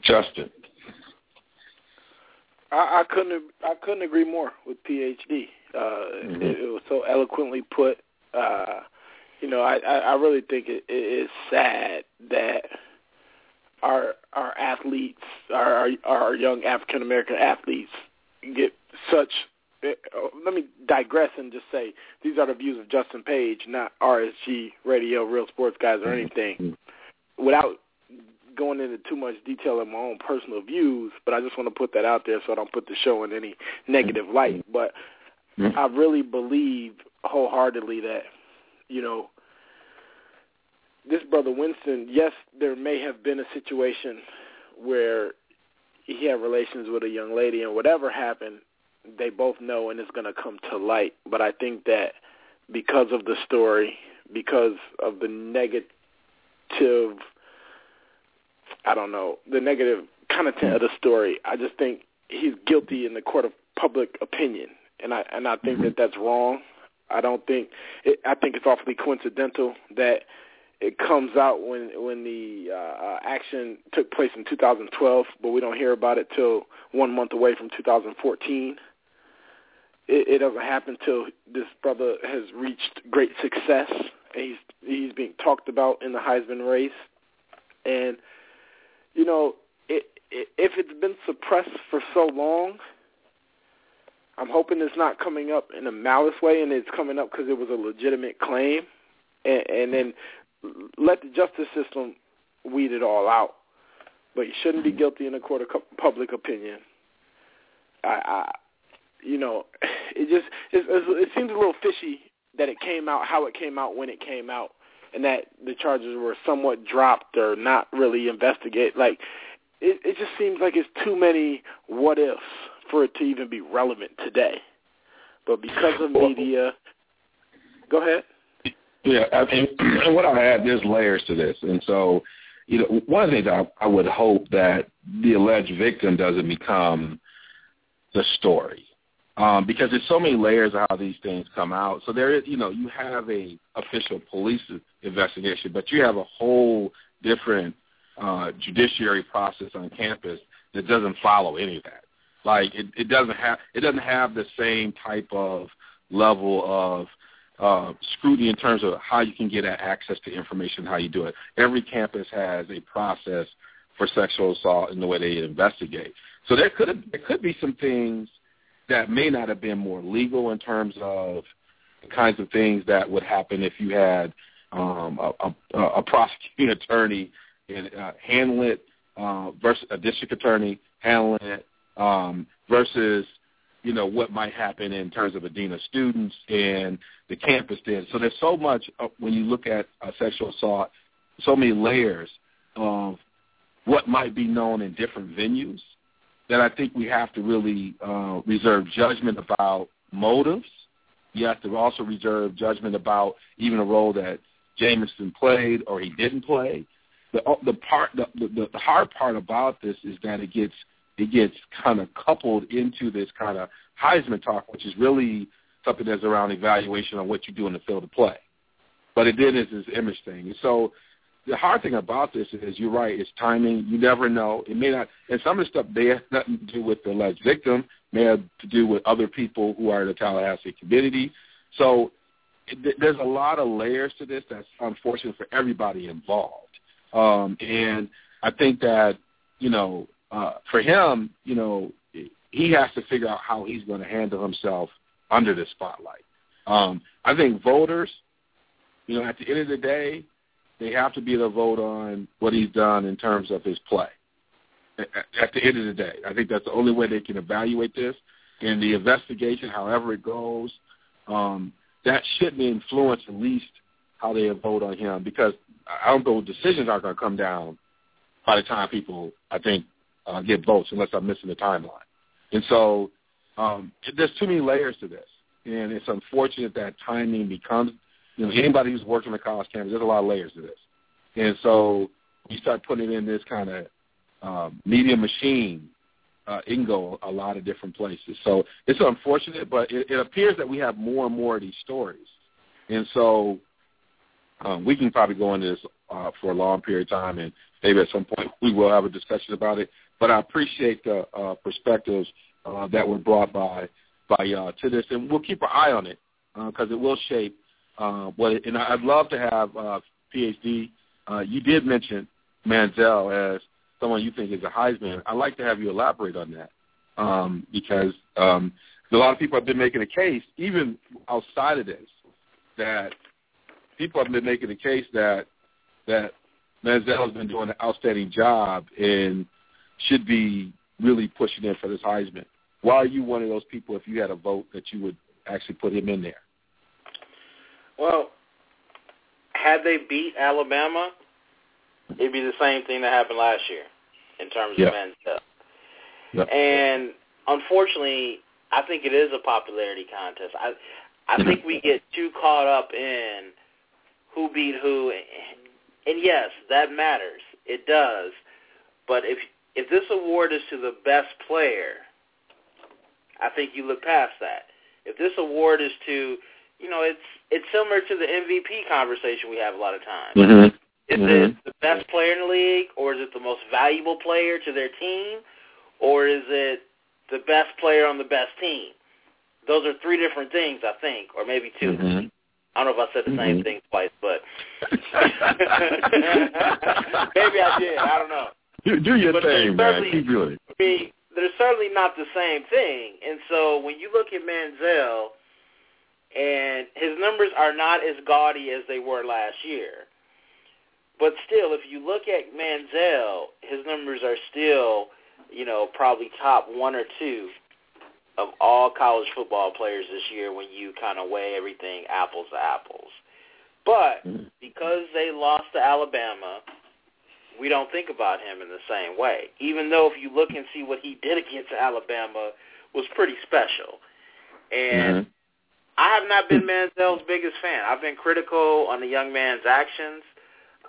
S9: Justin.
S11: I, I couldn't I couldn't agree more with PhD. Uh,
S9: Mm-hmm.
S11: it, it was so eloquently put. Uh, you know, I, I, I really think it, it is sad that our our athletes, our our, our young African American athletes, get such. eh, oh, Let me digress and just say these are the views of Justin Page, not RSG Radio, Real Sports Guys, or anything. Without going into too much detail in my own personal views, but I just want to put that out there so I don't put the show in any negative light. But I really believe wholeheartedly that, you know, this brother Winston, yes, there may have been a situation where he had relations with a young lady, and whatever happened, they both know, and it's going to come to light. But I think that because of the story, because of the negative, I don't know, the negative content of the story, I just think he's guilty in the court of public opinion, and I and I think that that's wrong. I don't think it, I think it's awfully coincidental that it comes out when when the uh, action took place in 2012, but we don't hear about it till one month away from 2014. It, it doesn't happen till this brother has reached great success and he's he's being talked about in the Heisman race, and you know it, it, if it's been suppressed for so long, I'm hoping it's not coming up in a malice way, and it's coming up because it was a legitimate claim, and, and then let the justice system weed it all out. But you shouldn't be mm-hmm. guilty in a court of public opinion. I, I you know, it just it, it seems a little fishy that it came out how it came out when it came out, and that the charges were somewhat dropped or not really investigated. Like it, it just seems like it's too many what ifs for it to even be relevant today. But because of media, go ahead.
S9: Yeah, I mean, and what I add, there's layers to this, and so you know, one of the things I, I would hope that the alleged victim doesn't become the story, um, because there's so many layers of how these things come out. So there is, you know, you have a official police investigation, but you have a whole different uh, judiciary process on campus that doesn't follow any of that. Like it, it doesn't have it doesn't have the same type of level of uh, scrutiny in terms of how you can get access to information, how you do it. Every campus has a process for sexual assault in the way they investigate. So there could there could be some things that may not have been more legal in terms of the kinds of things that would happen if you had um, a, a, a prosecuting attorney and uh, handle it uh, versus a district attorney handling it um, versus you know what might happen in terms of a dean of students and the campus did. So there's so much uh, when you look at uh, sexual assault, so many layers of what might be known in different venues that I think we have to really uh, reserve judgment about motives. You have to also reserve judgment about even a role that Jamison played or he didn't play. The the part the, the the hard part about this is that it gets it gets kind of coupled into this kind of Heisman talk, which is really something that's around evaluation on what you do in the field of play. But it then is this image thing. So the hard thing about this is you're right, it's timing. You never know. It may not and some of the stuff may have nothing to do with the alleged victim, may have to do with other people who are in the Tallahassee community. So there's a lot of layers to this that's unfortunate for everybody involved. Um, and I think that, you know, uh, for him, you know, he has to figure out how he's going to handle himself under the spotlight. Um, I think voters, you know, at the end of the day, they have to be able to vote on what he's done in terms of his play. At the end of the day, I think that's the only way they can evaluate this. And the investigation, however it goes, um, that shouldn't influence at least how they vote on him because I don't know decisions are going to come down by the time people, I think, uh, get votes unless I'm missing the timeline. And so um, there's too many layers to this, and it's unfortunate that timing becomes. You know, anybody who's worked on the college campus, there's a lot of layers to this, and so you start putting in this kind of um, media machine. Uh, it can go a lot of different places. So it's unfortunate, but it, it appears that we have more and more of these stories, and so um, we can probably go into this uh, for a long period of time, and maybe at some point we will have a discussion about it. But I appreciate the uh, perspectives uh, that were brought by by uh, to this, and we'll keep our eye on it because uh, it will shape uh, what. And I'd love to have uh, PhD. Uh, you did mention Manziel as someone you think is a Heisman. I'd like to have you elaborate on that um, because um, a lot of people have been making a case, even outside of this, that people have been making a case that that Manziel has been doing an outstanding job and should be really pushing in for this Heisman. Why are you one of those people, if you had a vote, that you would actually put him in there?
S10: Well, had they beat Alabama, it'd be the same thing that happened last year in terms
S9: yeah.
S10: of Manziel. Yep. And unfortunately, I think it is a popularity contest. I I mm-hmm. think we get too caught up in who beat who, and yes, that matters. It does. But if if this award is to the best player, I think you look past that. If this award is to, you know, it's it's similar to the MVP conversation we have a lot of times.
S9: Mm-hmm.
S10: Is
S9: mm-hmm.
S10: it the best player in the league, or is it the most valuable player to their team, or is it the best player on the best team? Those are three different things, I think, or maybe 2
S9: mm-hmm.
S10: I don't know if I said the
S9: mm-hmm.
S10: same thing twice, but maybe I did. I don't know.
S9: You do your
S10: but
S9: thing, man. Keep doing it.
S10: I mean, they're certainly not the same thing. And so when you look at Manziel, and his numbers are not as gaudy as they were last year. But still, if you look at Manziel, his numbers are still, you know, probably top one or two of all college football players this year when you kind of weigh everything apples to apples. But because they lost to Alabama, we don't think about him in the same way. Even though if you look and see what he did against Alabama was pretty special. And
S9: mm-hmm.
S10: I have not been Manziel's biggest fan. I've been critical on the young man's actions.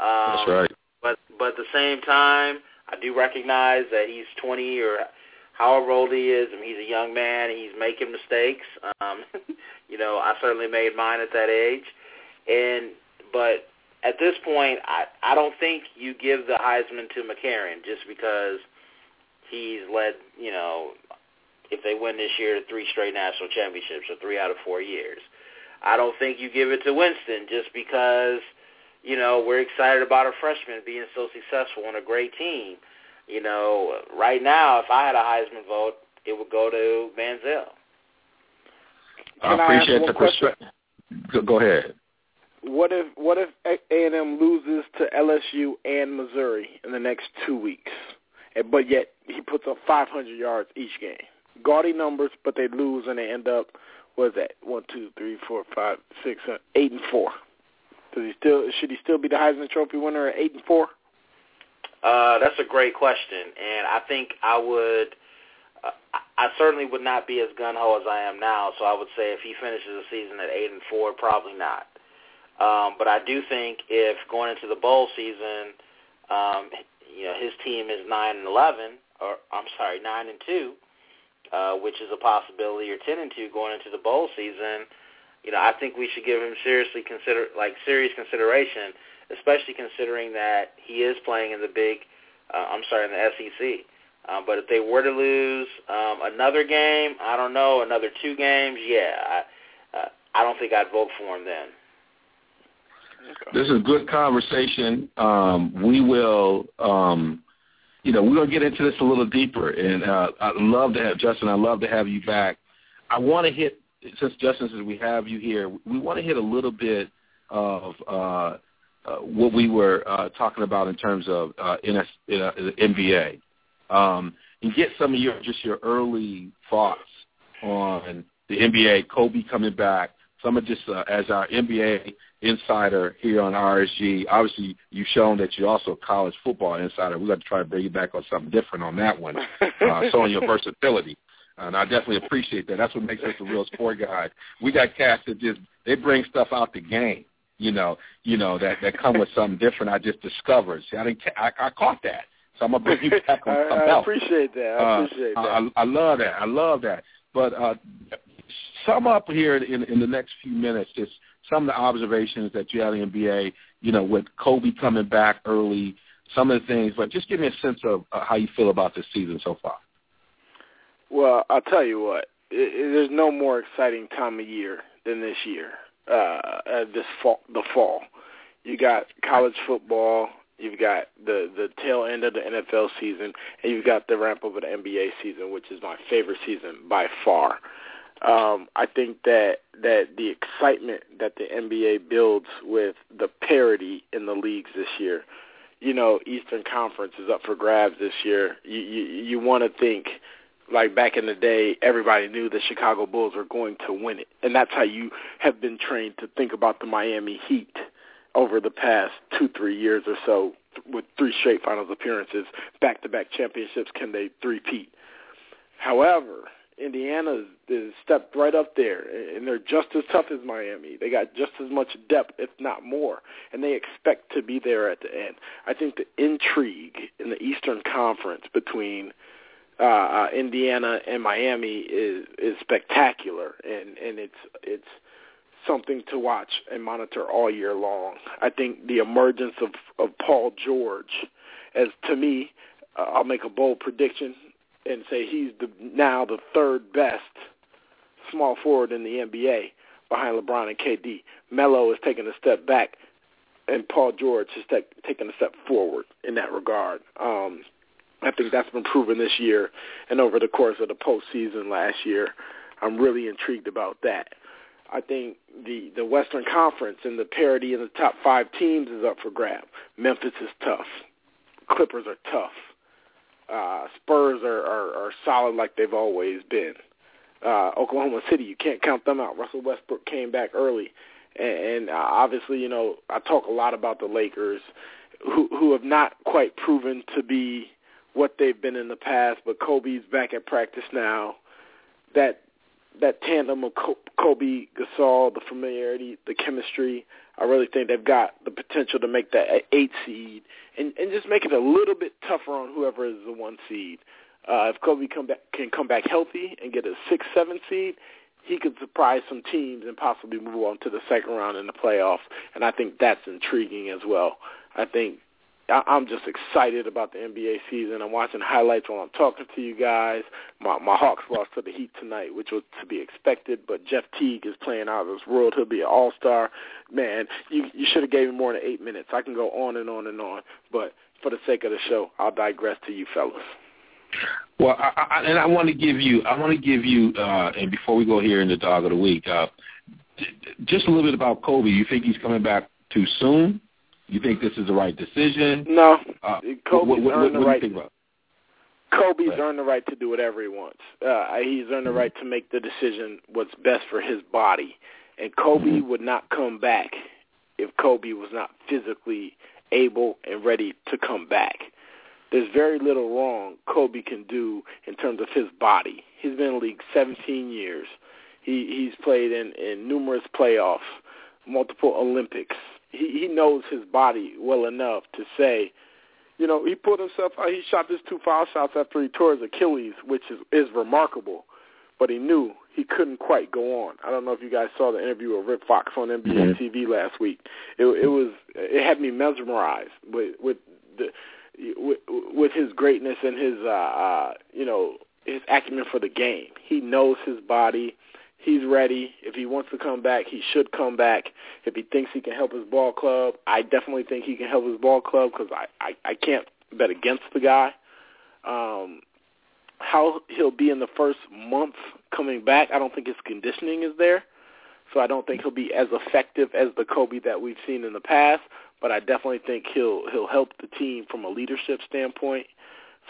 S10: Um,
S9: That's right.
S10: But but at the same time, I do recognize that he's 20 or however old he is, and he's a young man, and he's making mistakes. Um, you know, I certainly made mine at that age, and but at this point, I I don't think you give the Heisman to McCarron just because he's led, you know, if they win this year, three straight national championships or three out of four years. I don't think you give it to Winston just because, you know, we're excited about a freshman being so successful on a great team. You know, right now, if I had a Heisman vote, it would go to Manziel.
S9: Can I appreciate the perspective. Go, go ahead.
S11: What if what if A and M loses to LSU and Missouri in the next two weeks, but yet he puts up 500 yards each game? Gaudy numbers, but they lose and they end up what is that? One, two, three, four, five, six, seven, eight, and four. Does he still should he still be the Heisman Trophy winner at eight and four?
S10: Uh, that's a great question, and I think I would. Uh, I certainly would not be as gun ho as I am now, so I would say if he finishes the season at eight and four, probably not. Um, but I do think if going into the bowl season, um, you know, his team is nine and eleven, or I'm sorry, nine and two, uh, which is a possibility, or ten and two going into the bowl season. You know, I think we should give him seriously consider like serious consideration, especially considering that he is playing in the big. Uh, I'm sorry, in the SEC. Um, but if they were to lose um, another game, I don't know, another two games, yeah, I, uh, I don't think I'd vote for him then.
S9: This is a good conversation. Um, we will, um, you know, we're going to get into this a little deeper, and uh, I'd love to have Justin. I'd love to have you back. I want to hit since Justin says we have you here. We want to hit a little bit of uh, uh, what we were uh, talking about in terms of uh, NS, uh, the NBA, um, and get some of your just your early thoughts on the NBA. Kobe coming back. Some of just uh, as our NBA insider here on RSG. Obviously, you've shown that you're also a college football insider. We've got to try to bring you back on something different on that one, uh, showing your versatility. And I definitely appreciate that. That's what makes us a real sport guy. We got cats that just they bring stuff out the game, you know, you know that that come with something different. I just discovered. See, I didn't, I, I caught that. So I'm gonna bring you back on
S11: I,
S9: something
S11: I
S9: else.
S11: appreciate that. I appreciate
S9: uh,
S11: that.
S9: I, I love that. I love that. But uh, sum up here in, in the next few minutes just some of the observations that you had in the NBA, you know, with Kobe coming back early, some of the things, but just give me a sense of uh, how you feel about this season so far.
S11: Well, I'll tell you what. It, it, there's no more exciting time of year than this year. Uh, uh, this fall, the fall. You got college football. You've got the the tail end of the NFL season, and you've got the ramp up of the NBA season, which is my favorite season by far. Um, I think that that the excitement that the NBA builds with the parity in the leagues this year, you know, Eastern Conference is up for grabs this year. You you, you want to think like back in the day, everybody knew the Chicago Bulls were going to win it, and that's how you have been trained to think about the Miami Heat over the past two three years or so with three straight finals appearances, back to back championships. Can they three-peat? However, Indiana is stepped right up there, and they're just as tough as Miami. They got just as much depth, if not more, and they expect to be there at the end. I think the intrigue in the Eastern Conference between uh, uh, Indiana and Miami is is spectacular, and and it's it's something to watch and monitor all year long. I think the emergence of of Paul George, as to me, uh, I'll make a bold prediction and say he's the now the third best small forward in the NBA behind LeBron and KD. Melo is taking a step back, and Paul George is te- taking a step forward in that regard. Um, I think that's been proven this year and over the course of the postseason last year. I'm really intrigued about that. I think the the Western Conference and the parity in the top five teams is up for grab. Memphis is tough. Clippers are tough. Uh, Spurs are, are, are solid like they've always been. Uh, Oklahoma City, you can't count them out. Russell Westbrook came back early, and, and uh, obviously, you know, I talk a lot about the Lakers, who who have not quite proven to be what they've been in the past. But Kobe's back at practice now. That that tandem of Kobe Gasol, the familiarity, the chemistry. I really think they've got the potential to make that eight seed and and just make it a little bit tougher on whoever is the one seed. Uh, if Kobe come back, can come back healthy and get a six, seven seed, he could surprise some teams and possibly move on to the second round in the playoffs. And I think that's intriguing as well. I think I'm just excited about the NBA season. I'm watching highlights while I'm talking to you guys. My my Hawks lost to the Heat tonight, which was to be expected. But Jeff Teague is playing out of this world. He'll be an All Star. Man, you you should have gave me more than eight minutes. I can go on and on and on, but for the sake of the show, I'll digress to you fellas.
S9: Well, I, I, and I want to give you, I want to give you, uh, and before we go here in the dog of the week, uh, just a little bit about Kobe. You think he's coming back too soon? You think this is the right decision?
S11: No.
S9: Uh,
S11: Kobe's
S9: what, what,
S11: earned
S9: what,
S11: the right.
S9: do you think about?
S11: Kobe's
S9: Right.
S11: earned the right to do whatever he wants. Uh, he's earned the right to make the decision what's best for his body. And Kobe would not come back if Kobe was not physically able and ready to come back. There's very little wrong Kobe can do in terms of his body. He's been in the league 17 years. He he's played in in numerous playoffs, multiple Olympics. He he knows his body well enough to say, you know, he put himself out. He shot his two foul shots after he tore his Achilles, which is is remarkable. But he knew he couldn't quite go on. I don't know if you guys saw the interview with Rick Fox on NBA TV last week. It, it was it had me mesmerized with with the with, with his greatness and his uh, uh you know his acumen for the game. He knows his body. He's ready. If he wants to come back, he should come back. If he thinks he can help his ball club, I definitely think he can help his ball club because I, I I can't bet against the guy. Um, how he'll be in the first month coming back, I don't think his conditioning is there. So I don't think he'll be as effective as the Kobe that we've seen in the past. But I definitely think he'll he'll help the team from a leadership standpoint,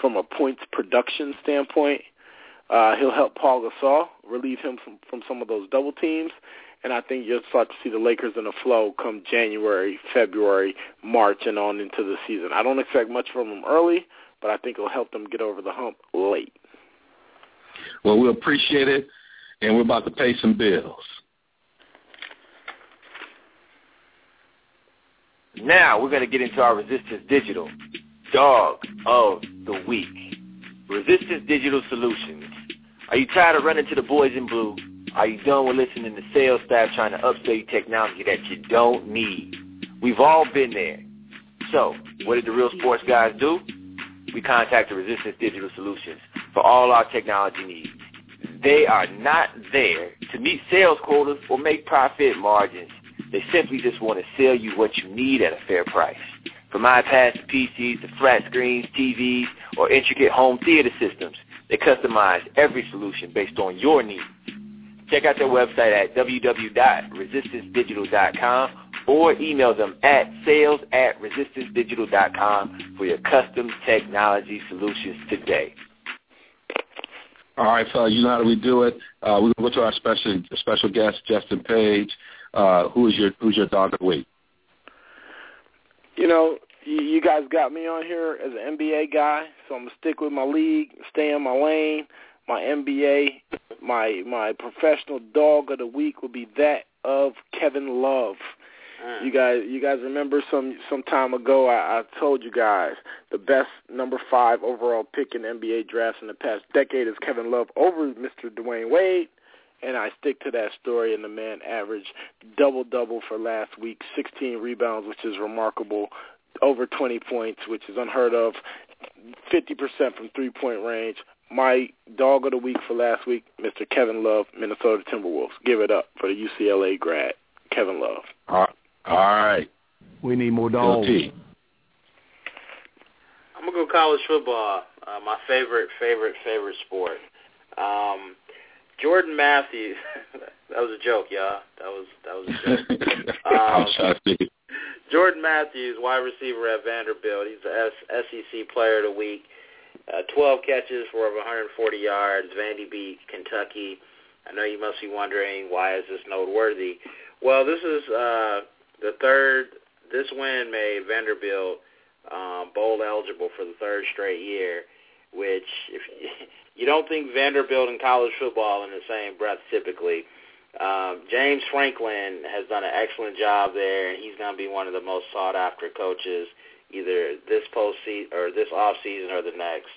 S11: from a points production standpoint. Uh, he'll help Paul Gasol relieve him from from some of those double teams, and I think you'll start to see the Lakers in a flow come January, February, March, and on into the season. I don't expect much from them early, but I think it'll help them get over the hump late.
S9: Well, we appreciate it, and we're about to pay some bills.
S5: Now we're going to get into our Resistance Digital Dog of the Week. Resistance Digital Solutions. Are you tired of running to the boys in blue? Are you done with listening to sales staff trying to upsell you technology that you don't need? We've all been there. So, what did the real sports guys do? We contacted Resistance Digital Solutions for all our technology needs. They are not there to meet sales quotas or make profit margins. They simply just want to sell you what you need at a fair price. From iPads to PCs to flat screens, TVs, or intricate home theater systems, they customize every solution based on your needs. Check out their website at www.resistancedigital.com or email them at sales at resistancedigital.com for your custom technology solutions today.
S9: All right, fella, you know how we do it. Uh, we're going to go to our special special guest, Justin Page. Uh, who is your who's your dog of the week?
S11: You know, you, you guys got me on here as an NBA guy, so I'm gonna stick with my league, stay in my lane. my NBA, my my professional dog of the week will be that of Kevin Love.
S10: Mm.
S11: You guys, you guys remember some some time ago I, I told you guys the best number five overall pick in NBA drafts in the past decade is Kevin Love over Mr. Dwyane Wade, and I stick to that story. And the man averaged double double for last week, 16 rebounds, which is remarkable, over 20 points, which is unheard of, 50% from three point range. My dog of the week for last week, Mr. Kevin Love, Minnesota Timberwolves. Give it up for the UCLA grad, Kevin Love.
S9: All right. All right.
S8: We need more dogs.
S9: Guilty.
S10: I'm gonna go college football. Uh, my favorite, favorite, favorite sport. Um, Jordan Matthews. that was a joke, y'all. That was that was a joke. Um. Jordan Matthews, wide receiver at Vanderbilt. He's the S- SEC Player of the Week. Uh, 12 catches for over 140 yards. Vandy beat Kentucky. I know you must be wondering why is this noteworthy. Well, this is uh, the third. This win made Vanderbilt um, bowl eligible for the third straight year. Which, if you don't think Vanderbilt and college football in the same breath, typically. Um, James Franklin has done an excellent job there, and he's going to be one of the most sought after coaches either this postseason or this off season or the next.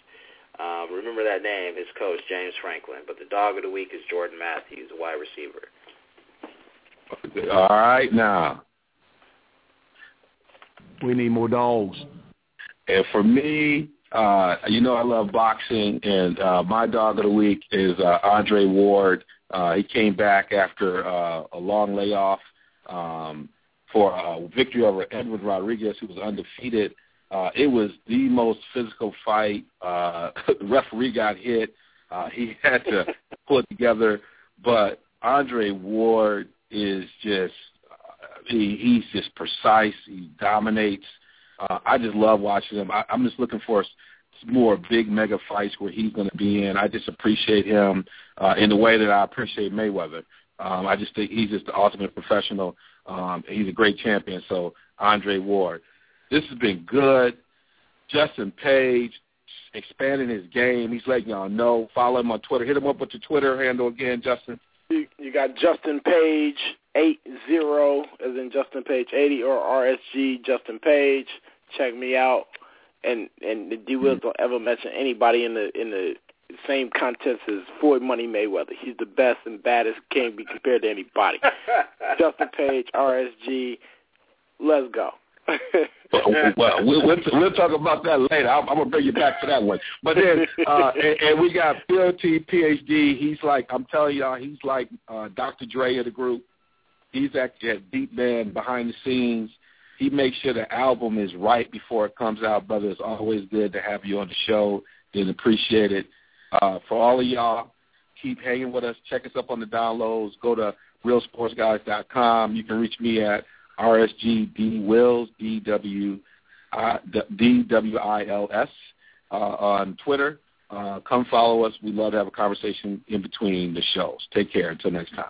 S10: Um, remember that name, his coach James Franklin. But the dog of the week is Jordan Matthews, a wide receiver.
S9: All right now.
S8: We need more dogs.
S9: And for me, uh, you know I love boxing, and uh, my dog of the week is uh, Andre Ward. Uh, he came back after uh, a long layoff um, for a victory over Edwin Rodriguez, who was undefeated. Uh, it was the most physical fight. Uh, the referee got hit. Uh, he had to pull it together. But Andre Ward is just, uh, he, he's just precise. He dominates. Uh, I just love watching him. I, I'm just looking for more big mega fights where he's going to be in. I just appreciate him uh, in the way that I appreciate Mayweather. Um, I just think he's just the ultimate professional. Um, he's a great champion. So Andre Ward, this has been good. Justin Page expanding his game. He's letting y'all know. Follow him on Twitter. Hit him up with your Twitter handle again, Justin.
S11: You, you got Justin Page eight zero, as in Justin Page eighty, or RSG Justin Page. Check me out. And and the D Wills don't ever mention anybody in the in the same contest as Floyd Money Mayweather. He's the best and baddest. Can't be compared to anybody. Justin Page, RSG. Let's go.
S9: well, we'll, we'll we'll talk about that later. I'm, I'm gonna bring you back to that one. But then, uh, and, and we got Phil T, PhD. He's like, I'm telling y'all, he's like uh, Dr. Dre of the group. He's actually a deep man behind the scenes. He makes sure the album is right before it comes out, brother. It's always good to have you on the show. Didn't appreciate it. Uh, for all of y'all, keep hanging with us. Check us up on the downloads. Go to realsportsguys.com. You can reach me at RSG Wills, D-W, uh, uh, on Twitter. Uh, come follow us. We'd love to have a conversation in between the shows. Take care. Until next time.